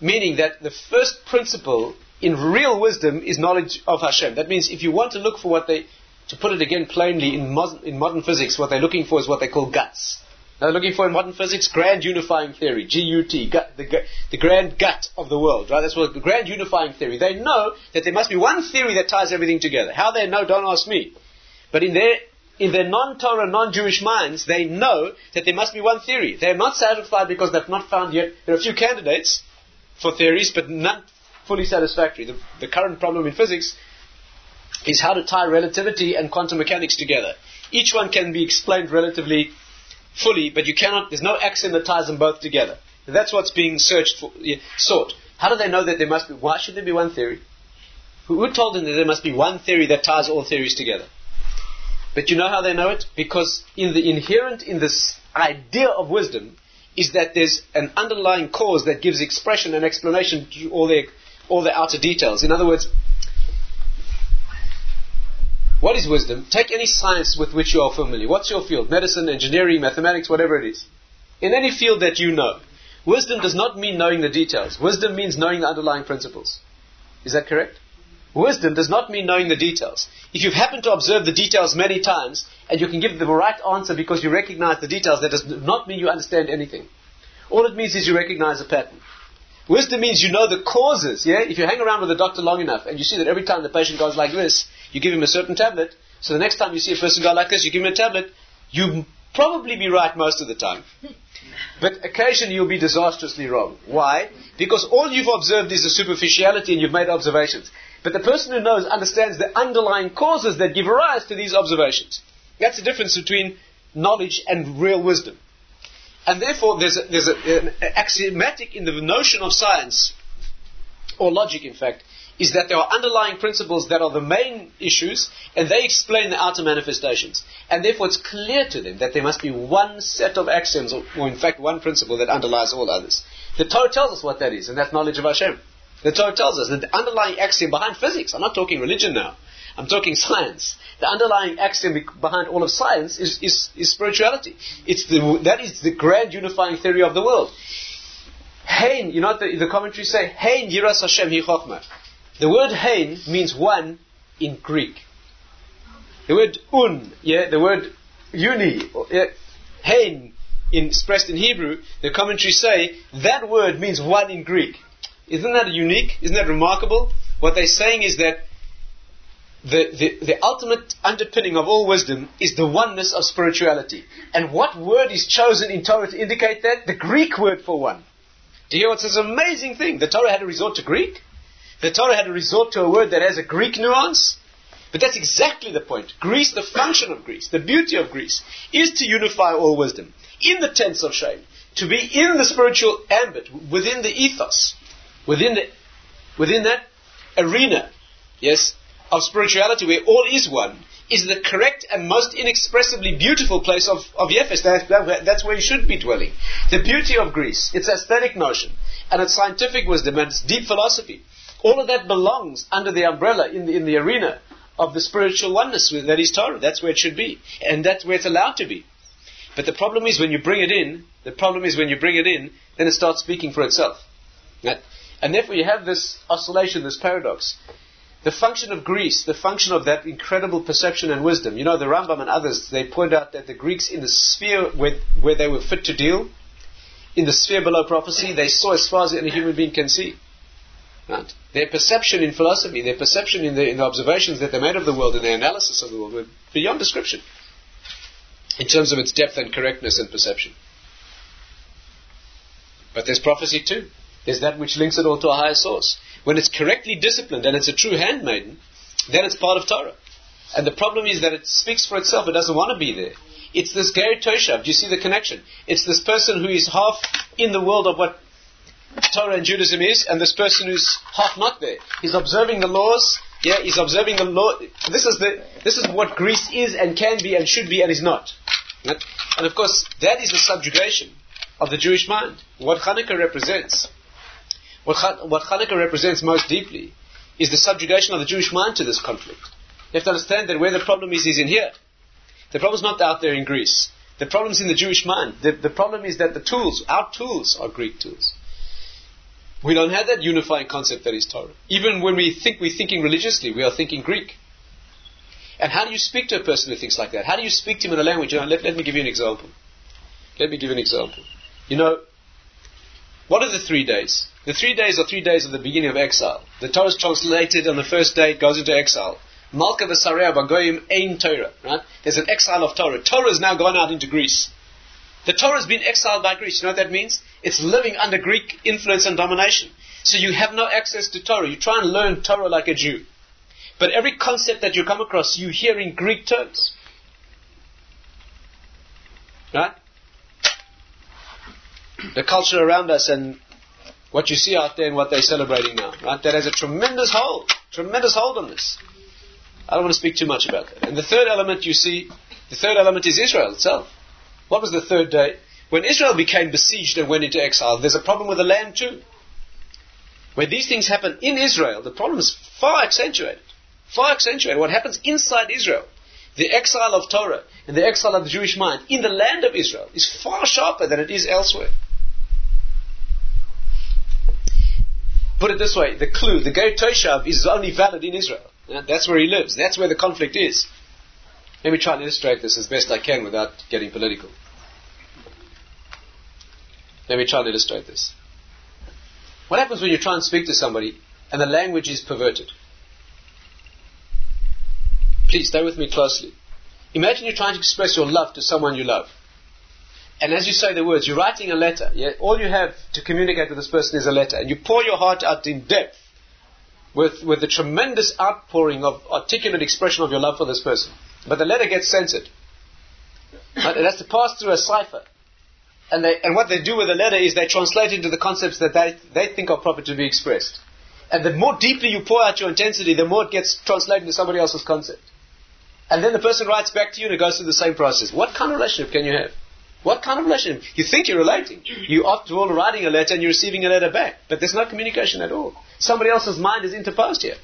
meaning that the first principle in real wisdom is knowledge of Hashem. That means if you want to look for what they, to put it again plainly in, in modern physics, what they're looking for is what they call guts. They're looking for in modern physics grand unifying theory, G-U-T, gut, the, the grand gut of the world, right? That's what the grand unifying theory. They know that there must be one theory that ties everything together. How they know, don't ask me. But in their in their non-Torah, non-Jewish minds, they know that there must be one theory. They are not satisfied because they've not found yet. There are a few candidates for theories, but none fully satisfactory. The, the current problem in physics is how to tie relativity and quantum mechanics together. Each one can be explained relatively fully, but you cannot, there's no axiom that ties them both together. And that's what's being searched for, sought. How do they know that there must be, why should there be one theory? Who told them that there must be one theory that ties all theories together? But you know how they know it? Because in the inherent in this idea of wisdom is that there's an underlying cause that gives expression and explanation to all their all the outer details. In other words, what is wisdom? Take any science with which you are familiar. What's your field? Medicine, engineering, mathematics, whatever it is. In any field that you know. Wisdom does not mean knowing the details. Wisdom means knowing the underlying principles. Is that correct? Wisdom does not mean knowing the details. If you've happened to observe the details many times and you can give the right answer because you recognize the details, that does not mean you understand anything. All it means is you recognize a pattern. Wisdom means you know the causes, yeah? If you hang around with a doctor long enough and you see that every time the patient goes like this, you give him a certain tablet, so the next time you see a person go like this, you give him a tablet, you probably be right most of the time. But occasionally you'll be disastrously wrong. Why? Because all you've observed is the superficiality and you've made observations. But the person who knows understands the underlying causes that give rise to these observations. That's the difference between knowledge and real wisdom. And therefore, there's, a, there's a, an axiomatic in the notion of science, or logic in fact, is that there are underlying principles that are the main issues, and they explain the outer manifestations. And therefore, it's clear to them that there must be one set of axioms, or, or in fact, one principle that underlies all others. The Torah tells us what that is, and that's knowledge of Hashem. The Torah tells us that the underlying axiom behind physics, I'm not talking religion now, I'm talking science. The underlying axiom behind all of science is, is, is spirituality. It's the, that is the grand unifying theory of the world. Hein, you know what the, the commentaries say? Hein yiras Hashem hi. The word hein means one in Greek. The word un, yeah, the word uni, yeah, hein, in, expressed in Hebrew, the commentaries say that word means one in Greek. Isn't that unique? Isn't that remarkable? What they're saying is that the, the, the, ultimate underpinning of all wisdom is the oneness of spirituality. And what word is chosen in Torah to indicate that? The Greek word for one. Do you hear what's this amazing thing? The Torah had to resort to Greek? The Torah had to resort to a word that has a Greek nuance. But that's exactly the point. Greece, the function of Greece, the beauty of Greece, is to unify all wisdom in the tents of Shem, to be in the spiritual ambit, within the ethos. Within the, within that arena, yes, of spirituality where all is one, is the correct and most inexpressibly beautiful place of, of Yefes. That, that, that's where you should be dwelling. The beauty of Greece, its aesthetic notion, and its scientific wisdom, and its deep philosophy, all of that belongs under the umbrella in the, in the arena of the spiritual oneness that is Torah. That's where it should be. And that's where it's allowed to be. But the problem is when you bring it in, the problem is when you bring it in, then it starts speaking for itself. And therefore you have this oscillation, this paradox. The function of Greece, the function of that incredible perception and wisdom. You know, the Rambam and others, they point out that the Greeks in the sphere where, where they were fit to deal, in the sphere below prophecy, they saw as far as any human being can see. Right? Their perception in philosophy, their perception in the, in the observations that they made of the world and their analysis of the world were beyond description in terms of its depth and correctness and perception. But there's prophecy too. There's that which links it all to a higher source. When it's correctly disciplined and it's a true handmaiden, then it's part of Torah. And the problem is that it speaks for itself. It doesn't want to be there. It's this Ger Toshav. Do you see the connection? It's this person who is half in the world of what Torah and Judaism is, and this person who's half not there. He's observing the laws. Yeah, he's observing the law. This is the this is what Greece is and can be and should be and is not. And of course, that is the subjugation of the Jewish mind. What Hanukkah represents, what, what Hanukkah represents most deeply, is the subjugation of the Jewish mind to this conflict. You have to understand that where the problem is, is in here. The problem is not out there in Greece. The problem is in the Jewish mind. The, the problem is that the tools, our tools, are Greek tools. We don't have that unifying concept that is Torah. Even when we think we're thinking religiously, we are thinking Greek. And how do you speak to a person who thinks like that? How do you speak to him in a language? You know, let, let me give you an example. Let me give you an example. You know, what are the three days? The three days are three days of the beginning of exile. The Torah is translated on the first day, it goes into exile. Malka v'sareya bagoyim ein Torah, right? There's an exile of Torah. Torah has now gone out into Greece. The Torah has been exiled by Greece. You know what that means? It's living under Greek influence and domination. So you have no access to Torah. You try and learn Torah like a Jew. But every concept that you come across, you hear in Greek terms. Right? The culture around us and what you see out there and what they're celebrating now, right? That has a tremendous hold, tremendous hold on this. I don't want to speak too much about that. And the third element you see, the third element is Israel itself. What was the third day? When Israel became besieged and went into exile, there's a problem with the land too. When these things happen in Israel, the problem is far accentuated. Far accentuated. What happens inside Israel, the exile of Torah and the exile of the Jewish mind in the land of Israel is far sharper than it is elsewhere. Put it this way, the clue, the Ger Toshav is only valid in Israel. That's where he lives. That's where the conflict is. Let me try and illustrate this as best I can without getting political. Let me try and illustrate this. What happens when you try and speak to somebody and the language is perverted? Please stay with me closely. Imagine you're trying to express your love to someone you love. And as you say the words, you're writing a letter. Yeah? All you have to communicate with this person is a letter. And you pour your heart out in depth with, with the tremendous outpouring of articulate expression of your love for this person. But the letter gets censored. Right? It has to pass through a cipher. And, they, and what they do with the letter is they translate into the concepts that they, they think are proper to be expressed. And the more deeply you pour out your intensity, the more it gets translated into somebody else's concept. And then the person writes back to you and it goes through the same process. What kind of relationship can you have? What kind of relationship? You think you're relating. You after all writing a letter and you're receiving a letter back. But there's no communication at all. Somebody else's mind is interposed here.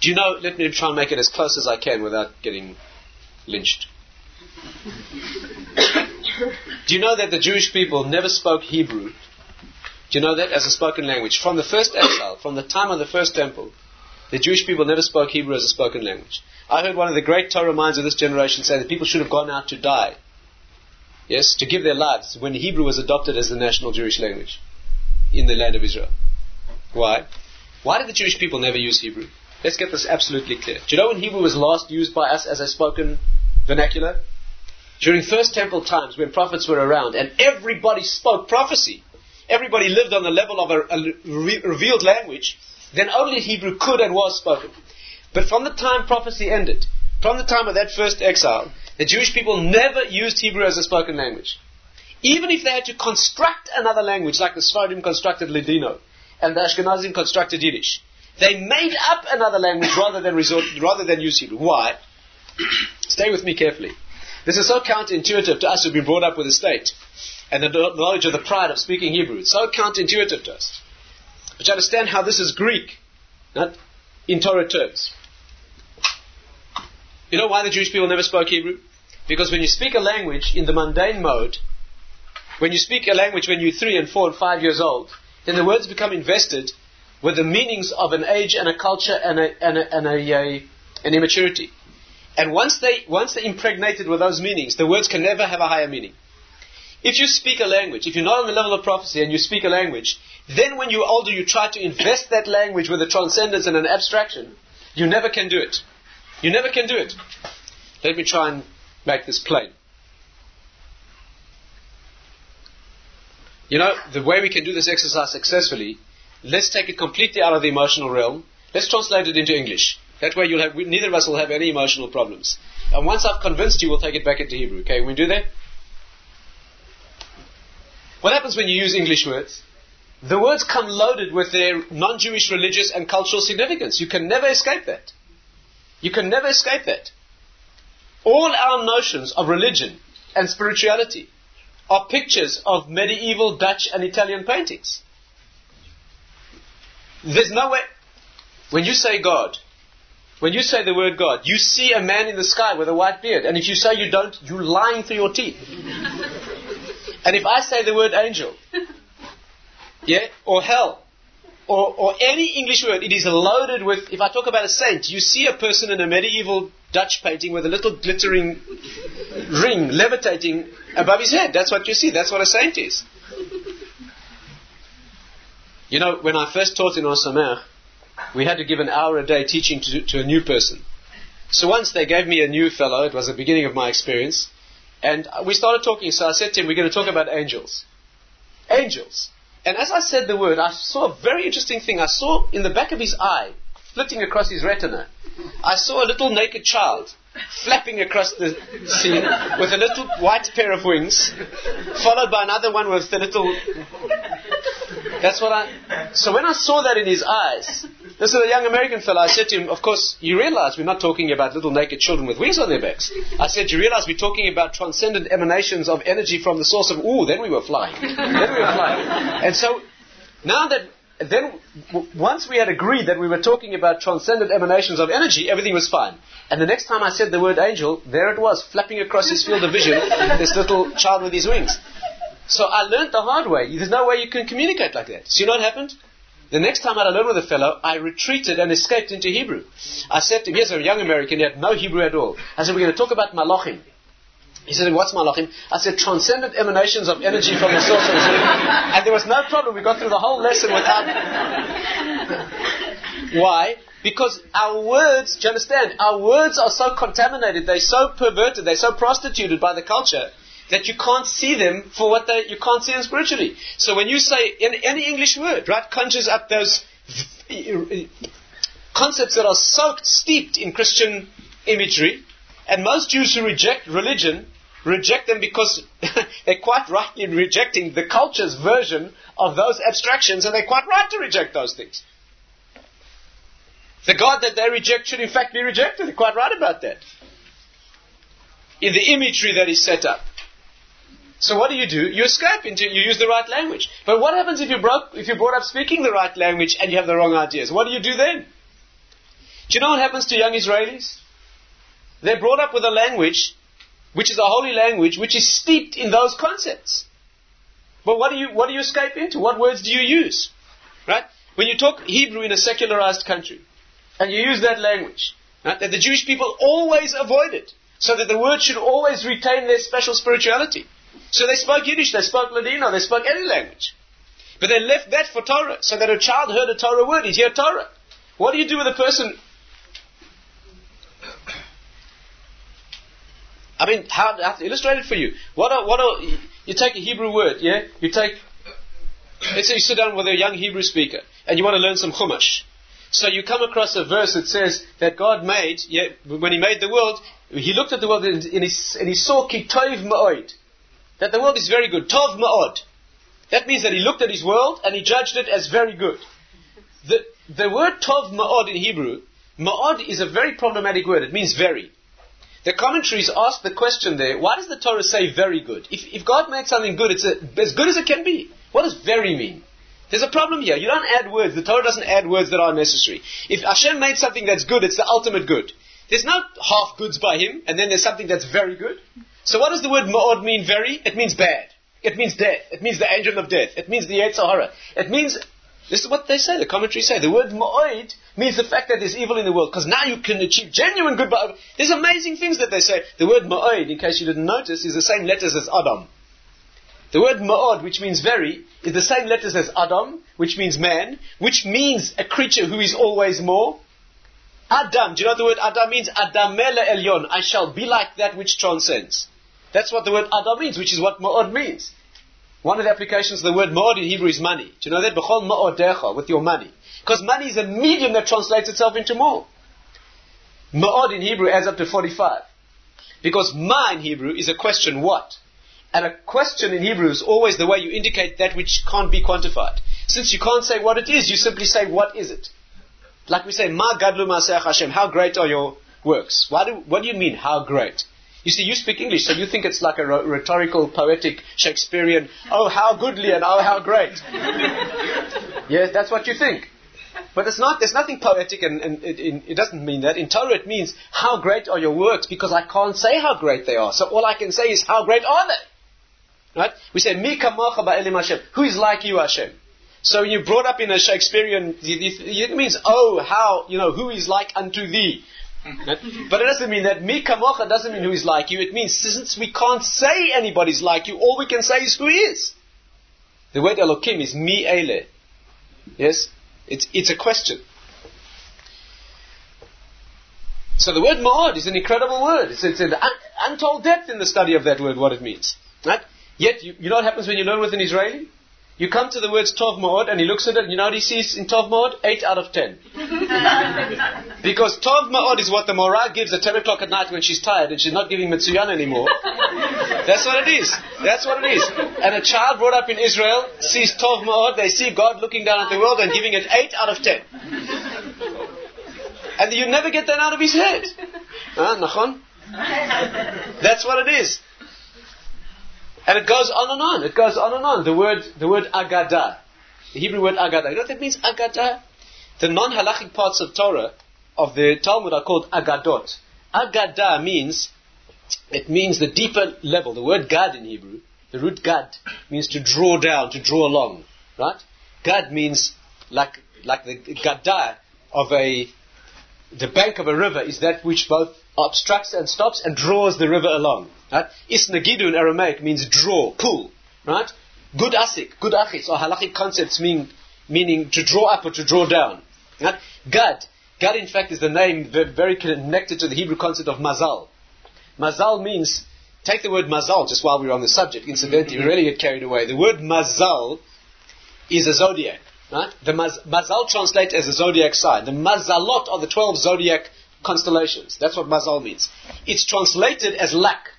Do you know, let me try and make it as close as I can without getting lynched. (coughs) Do you know that the Jewish people never spoke Hebrew? Do you know that as a spoken language? From the first exile, from the time of the first temple, the Jewish people never spoke Hebrew as a spoken language. I heard one of the great Torah minds of this generation say that people should have gone out to die. Yes, to give their lives when Hebrew was adopted as the national Jewish language in the land of Israel. Why? Why did the Jewish people never use Hebrew? Let's get this absolutely clear. Do you know when Hebrew was last used by us as a spoken vernacular? During First Temple times when prophets were around and everybody spoke prophecy. Everybody lived on the level of a, a re- revealed language. Then only Hebrew could and was spoken. But from the time prophecy ended, from the time of that first exile, the Jewish people never used Hebrew as a spoken language. Even if they had to construct another language, like the Sfardim constructed Ladino, and the Ashkenazim constructed Yiddish, they made up another language rather than resort, rather than use Hebrew. Why? (clears throat) Stay with me carefully. This is so counterintuitive to us who've been brought up with the state and the knowledge of the pride of speaking Hebrew. It's so counterintuitive to us. But you understand how this is Greek, not in Torah terms. You know why the Jewish people never spoke Hebrew? Because when you speak a language in the mundane mode, when you speak a language when you're three and four and five years old, then the words become invested with the meanings of an age and a culture and a, and a, and a, a an immaturity. And once they once they're impregnated with those meanings, the words can never have a higher meaning. If you speak a language, if you're not on the level of prophecy and you speak a language, then when you're older you try to invest that language with a transcendence and an abstraction, you never can do it. You never can do it. Let me try and make this plain. You know, the way we can do this exercise successfully, let's take it completely out of the emotional realm. Let's translate it into English. That way, you'll have, neither of us will have any emotional problems. And once I've convinced you, we'll take it back into Hebrew. Okay, we do that? What happens when you use English words? The words come loaded with their non Jewish religious and cultural significance. You can never escape that. You can never escape that. All our notions of religion and spirituality are pictures of medieval Dutch and Italian paintings. There's no way. When you say God, when you say the word God, you see a man in the sky with a white beard. And if you say you don't, you're lying through your teeth. And if I say the word angel, (laughs) yeah, or hell, or, or any English word, it is loaded with, if I talk about a saint, you see a person in a medieval Dutch painting with a little glittering ring levitating above his head. That's what you see. That's what a saint is. You know, when I first taught in Ohr Somayach, we had to give an hour a day teaching to, to a new person. So once they gave me a new fellow, it was the beginning of my experience, and we started talking. So I said to him, We're going to talk about angels. Angels. And as I said the word, I saw a very interesting thing. I saw in the back of his eye, flitting across his retina, I saw a little naked child flapping across the scene with a little white pair of wings, followed by another one with the little. That's what I. So when I saw that in his eyes, this is a young American fellow. I said to him, Of course, you realize we're not talking about little naked children with wings on their backs. I said, You realize we're talking about transcendent emanations of energy from the source of. Ooh, then we were flying. then we were flying. And so, now that. Then, w- once we had agreed that we were talking about transcendent emanations of energy, everything was fine. And the next time I said the word angel, there it was, flapping across his field of vision, this little child with his wings. So I learned the hard way. There's no way you can communicate like that. So you know what happened? The next time I learned with a fellow, I retreated and escaped into Hebrew. I said to him, here's a young American, he had no Hebrew at all. I said, we're going to talk about malachim. He said, what's malachim? I said, transcendent emanations of energy from the source of (laughs) the And there was no problem. We got through the whole lesson without... (laughs) Why? Because our words, do you understand? Our words are so contaminated, they're so perverted, they're so prostituted by the culture that you can't see them for what they, you can't see them spiritually. So when you say in, any English word, right, conjures up those concepts that are soaked, steeped in Christian imagery, and most Jews who reject religion reject them because (laughs) they're quite rightly rejecting the culture's version of those abstractions, and they're quite right to reject those things. The God that they reject should in fact be rejected. They're quite right about that. In the imagery that is set up. So what do you do? You escape into you use the right language. But what happens if you broke if you brought up speaking the right language and you have the wrong ideas? What do you do then? Do you know what happens to young Israelis? They're brought up with a language which is a holy language which is steeped in those concepts. But what do you what do you escape into? What words do you use? Right? When you talk Hebrew in a secularized country and you use that language, right, that the Jewish people always avoid it, so that the word should always retain their special spirituality. So they spoke Yiddish, they spoke Ladino, they spoke any language. But they left that for Torah, so that a child heard a Torah word, he'd hear Torah. What do you do with a person? I mean, how, how to illustrate it for you? What are, what are, you take a Hebrew word, yeah? You take, let's say you sit down with a young Hebrew speaker, and you want to learn some Chumash. So you come across a verse that says that God made, yeah, when He made the world, He looked at the world and, and, he, and he, saw ki tov ma'od, that the world is very good, tov ma'od. That means that He looked at His world and He judged it as very good. The, the word tov ma'od in Hebrew, ma'od is a very problematic word. It means very. The commentaries ask the question there, why does the Torah say very good? If, if God made something good, it's a, as good as it can be. What does very mean? There's a problem here. You don't add words. The Torah doesn't add words that are necessary. If Hashem made something that's good, it's the ultimate good. There's no half goods by Him, and then there's something that's very good. So what does the word ma'od mean very? It means bad. It means death. It means the angel of death. It means the Yetzer Hara. It means this is what they say, the commentaries say. The word ma'od means the fact that there's evil in the world, because now you can achieve genuine good. But There's amazing things that they say. The word ma'od, in case you didn't notice, is the same letters as Adam. The word ma'od, which means very, is the same letters as Adam, which means man, which means a creature who is always more. Adam, do you know what the word Adam means? Adamele elyon, I shall be like that which transcends. That's what the word Adam means, which is what ma'od means. One of the applications of the word ma'od in Hebrew is money. Do you know that? B'chol ma'odecha, with your money. Because money is a medium that translates itself into more. Ma'od in Hebrew adds up to 45. Because ma in Hebrew is a question what? And a question in Hebrew is always the way you indicate that which can't be quantified. Since you can't say what it is, you simply say, what is it? Like we say, Ma gadlu Hashem, how great are your works? Do, what do you mean, how great? You see, you speak English, so you think it's like a rhetorical, poetic, Shakespearean, oh, how goodly and oh, how great. (laughs) yes, that's what you think. But it's not, there's nothing poetic and, and it, it, it, doesn't mean that. In Torah it means, how great are your works? Because I can't say how great they are. So all I can say is, how great are they? Right? We say, Mi kamocha ba'elim Hashem. Who is like you, Hashem? So you're brought up in a Shakespearean, it means, oh, how, you know, who is like unto thee? But it doesn't mean that mi kamocha doesn't mean who is like you. It means since we can't say anybody's like you, all we can say is who is. The word Elokim is mi ele. Yes? It's, it's a question. So the word ma'od is an incredible word. It's, it's an un, untold depth in the study of that word, what it means. Right? Yet, you, you know what happens when you learn with an Israeli? You come to the words Tov Ma'od and he looks at it and you know what he sees in Tov Ma'od? 8 out of 10. (laughs) because Tov Ma'od is what the Morah gives at 10 o'clock at night when she's tired and she's not giving Mitsuyan anymore. (laughs) That's what it is. That's what it is. And a child brought up in Israel sees Tov Ma'od, they see God looking down at the world and giving it 8 out of 10. And you never get that out of his head. Huh, Nachon? (laughs) That's what it is. And it goes on and on. It goes on and on. The word, the word agada, the Hebrew word agada. You know what that means? Agada. The non-halachic parts of Torah of the Talmud are called agadot. Agada means it means the deeper level. The word gad in Hebrew, the root gad means to draw down, to draw along. Right? Gad means like like the gada of a the bank of a river is that which both obstructs and stops and draws the river along. Right? Isnagidu in Aramaic means draw, pull. Right? Good asik, good achis, or halachic concepts mean meaning to draw up or to draw down. Right? Gad. Gad, in fact, is the name very connected to the Hebrew concept of mazal. Mazal means, take the word mazal just while we were on the subject, incidentally, we really get carried away. The word mazal is a zodiac. Right? The maz- mazal translates as a zodiac sign. The mazalot are the 12 zodiac constellations. That's what mazal means. It's translated as luck.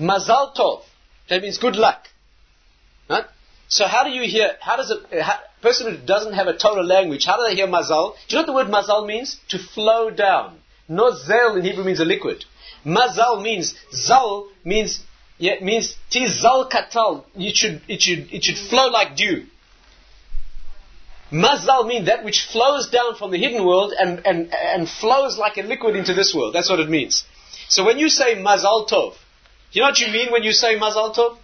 Mazal tov. That means good luck. Right? So how do you hear, how does uh, a, how, person who doesn't have a Torah language, how do they hear mazal? Do you know what the word mazal means? To flow down. Nozel in Hebrew means a liquid. Mazal means, zal means, yeah, means tizal katal. It should, it should, it should flow like dew. Mazal means that which flows down from the hidden world and, and, and flows like a liquid into this world. That's what it means. So when you say mazal tov, you know what you mean when you say mazal tov?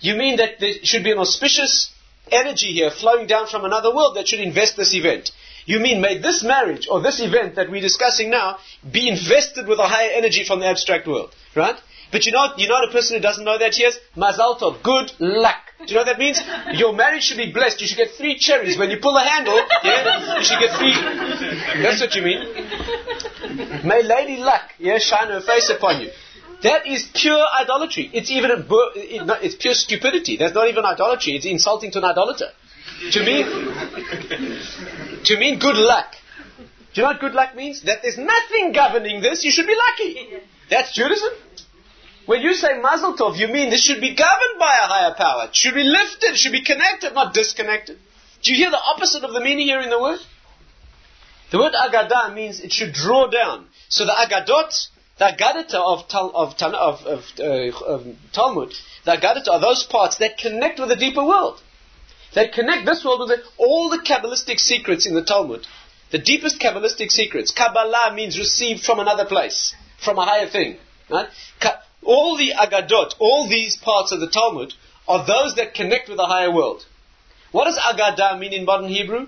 You mean that there should be an auspicious energy here flowing down from another world that should invest this event. You mean may this marriage or this event that we're discussing now be invested with a higher energy from the abstract world, right? But you know, you know a person who doesn't know that Yes, mazal tov, good luck. Do you know what that means? Your marriage should be blessed. You should get three cherries. When you pull the handle, yeah, you should get three. That's what you mean. May Lady Luck, yeah, shine her face upon you. That is pure idolatry. It's even a, it's pure stupidity. That's not even idolatry. It's insulting to an idolater. To me, to mean good luck. Do you know what good luck means? That there's nothing governing this, you should be lucky. That's Judaism. When you say Mazel Tov, you mean this should be governed by a higher power. It should be lifted, it should be connected, not disconnected. Do you hear the opposite of the meaning here in the word? The word Agadah means it should draw down. So the Agadot, the Agadata of, of, of, of, uh, of Talmud, the Agadata are those parts that connect with the deeper world. They connect this world with the, all the Kabbalistic secrets in the Talmud. The deepest Kabbalistic secrets. Kabbalah means received from another place, from a higher thing. Right? All the Agadot, all these parts of the Talmud, are those that connect with the higher world. What does Agadah mean in modern Hebrew?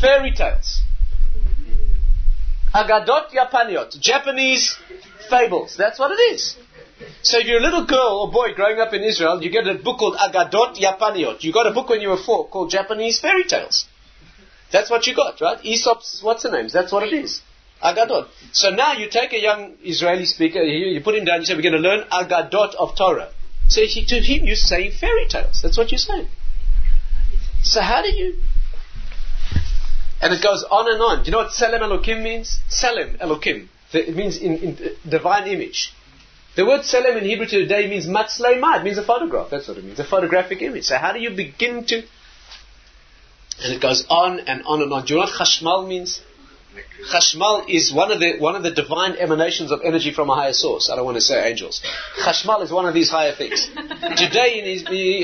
Fairy tales. Agadot Japaniot, Japanese fables. That's what it is. So if you're a little girl or boy growing up in Israel, you get a book called Agadot Japaniot. You got a book when you were four called Japanese fairy tales. That's what you got, right? Aesop's, what's the names? That's what it is. Agadot. So now you take a young Israeli speaker, you put him down, you say, we're going to learn Agadot of Torah. So he, to him, you're saying fairy tales. That's what you're saying. So how do you... And it goes on and on. Do you know what Tselem Elokim means? Tselem Elokim. It means in, in uh, divine image. The word Tselem in Hebrew today means matzleima. It means a photograph. That's what it means. A photographic image. So how do you begin to... And it goes on and on and on. Do you know what chashmal means? Chashmal is one of the one of the divine emanations of energy from a higher source. I don't want to say angels. Chashmal is one of these higher things. Today, in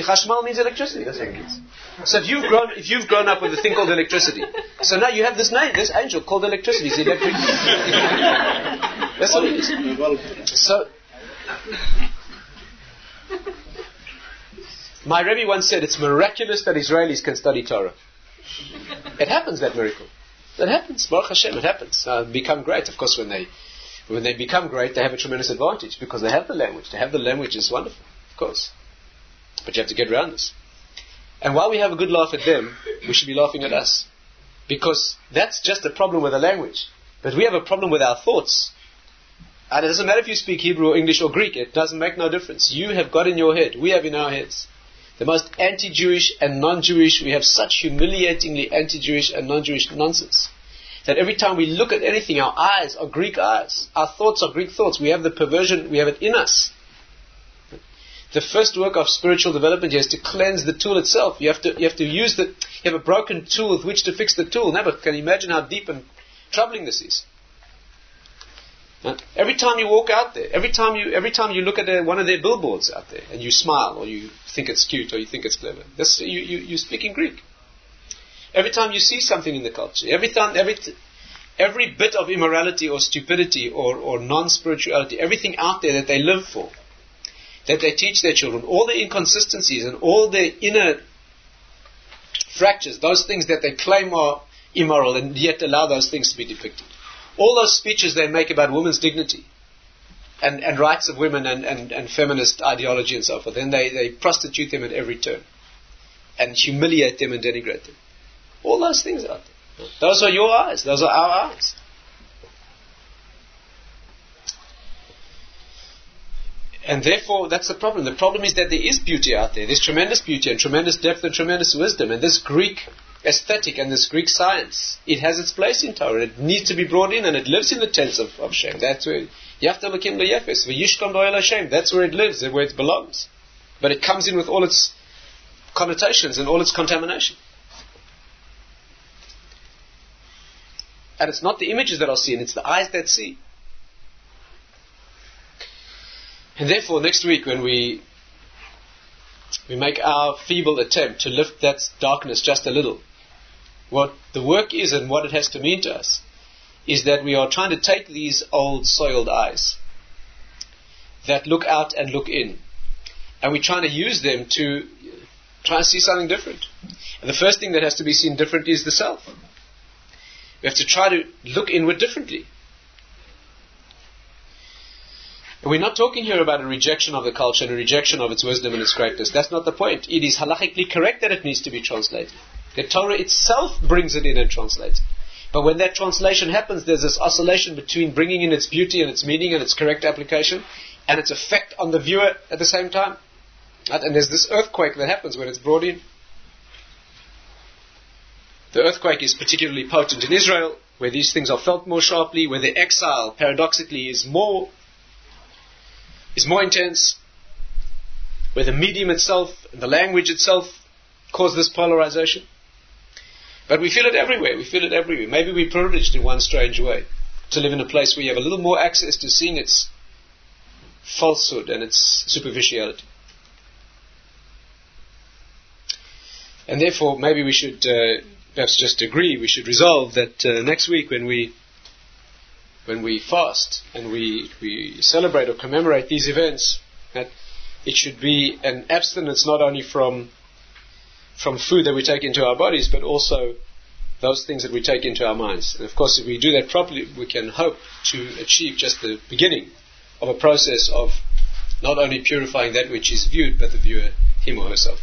Chashmal means electricity. That's what it means. So if you've grown if you've grown up with a thing called electricity, so now you have this name, this angel called electricity. It's electric. That's what it is. So. My Rebbe once said it's miraculous that Israelis can study Torah. It happens, that miracle. That happens. Baruch Hashem, it happens. Uh, become great. Of course, when they when they become great, they have a tremendous advantage because they have the language. To have the language is wonderful, of course. But you have to get around this. And while we have a good laugh at them, we should be laughing at us. Because that's just a problem with the language. But we have a problem with our thoughts. And it doesn't matter if you speak Hebrew or English or Greek, it doesn't make no difference. You have got in your head, we have in our heads, the most anti-Jewish and non-Jewish, we have such humiliatingly anti-Jewish and non-Jewish nonsense. That every time we look at anything, our eyes are Greek eyes. Our thoughts are Greek thoughts. We have the perversion, we have it in us. The first work of spiritual development is to cleanse the tool itself. You have to, you have to use the, you have a broken tool with which to fix the tool. Never can you imagine how deep and troubling this is. Every time you walk out there, every time you, every time you look at a, one of their billboards out there and you smile or you think it's cute or you think it's clever, this, you, you, you speak in Greek. Every time you see something in the culture, every time, every, every bit of immorality or stupidity or, or non-spirituality, everything out there that they live for, that they teach their children, all the inconsistencies and all the inner fractures, those things that they claim are immoral and yet allow those things to be depicted all those speeches they make about women's dignity and, and rights of women and, and, and feminist ideology and so forth, then they, they prostitute them at every turn and humiliate them and denigrate them. All those things out there. Those are your eyes, those are our eyes. And therefore, that's the problem. The problem is that there is beauty out there. There's tremendous beauty and tremendous depth and tremendous wisdom. And this Greek aesthetic and this Greek science, it has its place in Torah. It needs to be brought in and it lives in the tents of, of Shem. That's where Yaftalakim Hashem. That's where it lives, where it belongs. But it comes in with all its connotations and all its contamination. And it's not the images that are seen, it's the eyes that see. And therefore, next week when we we make our feeble attempt to lift that darkness just a little, what the work is and what it has to mean to us is that we are trying to take these old soiled eyes that look out and look in, and we're trying to use them to try and see something different. And the first thing that has to be seen different is the self. We have to try to look inward differently. And we're not talking here about a rejection of the culture and a rejection of its wisdom and its greatness. That's not the point. It is halachically correct that it needs to be translated. The Torah itself brings it in and translates. But when that translation happens, there's this oscillation between bringing in its beauty and its meaning and its correct application and its effect on the viewer at the same time. And there's this earthquake that happens when it's brought in. The earthquake is particularly potent in Israel, where these things are felt more sharply, where the exile, paradoxically, is more is more intense, where the medium itself and the language itself cause this polarization. But we feel it everywhere. We feel it everywhere. Maybe we're privileged in one strange way to live in a place where you have a little more access to seeing its falsehood and its superficiality. And therefore, maybe we should uh, perhaps just agree, we should resolve that uh, next week when we when we fast and we, we celebrate or commemorate these events, that it should be an abstinence not only from from food that we take into our bodies, but also those things that we take into our minds. And of course, if we do that properly, we can hope to achieve just the beginning of a process of not only purifying that which is viewed, but the viewer, him or herself.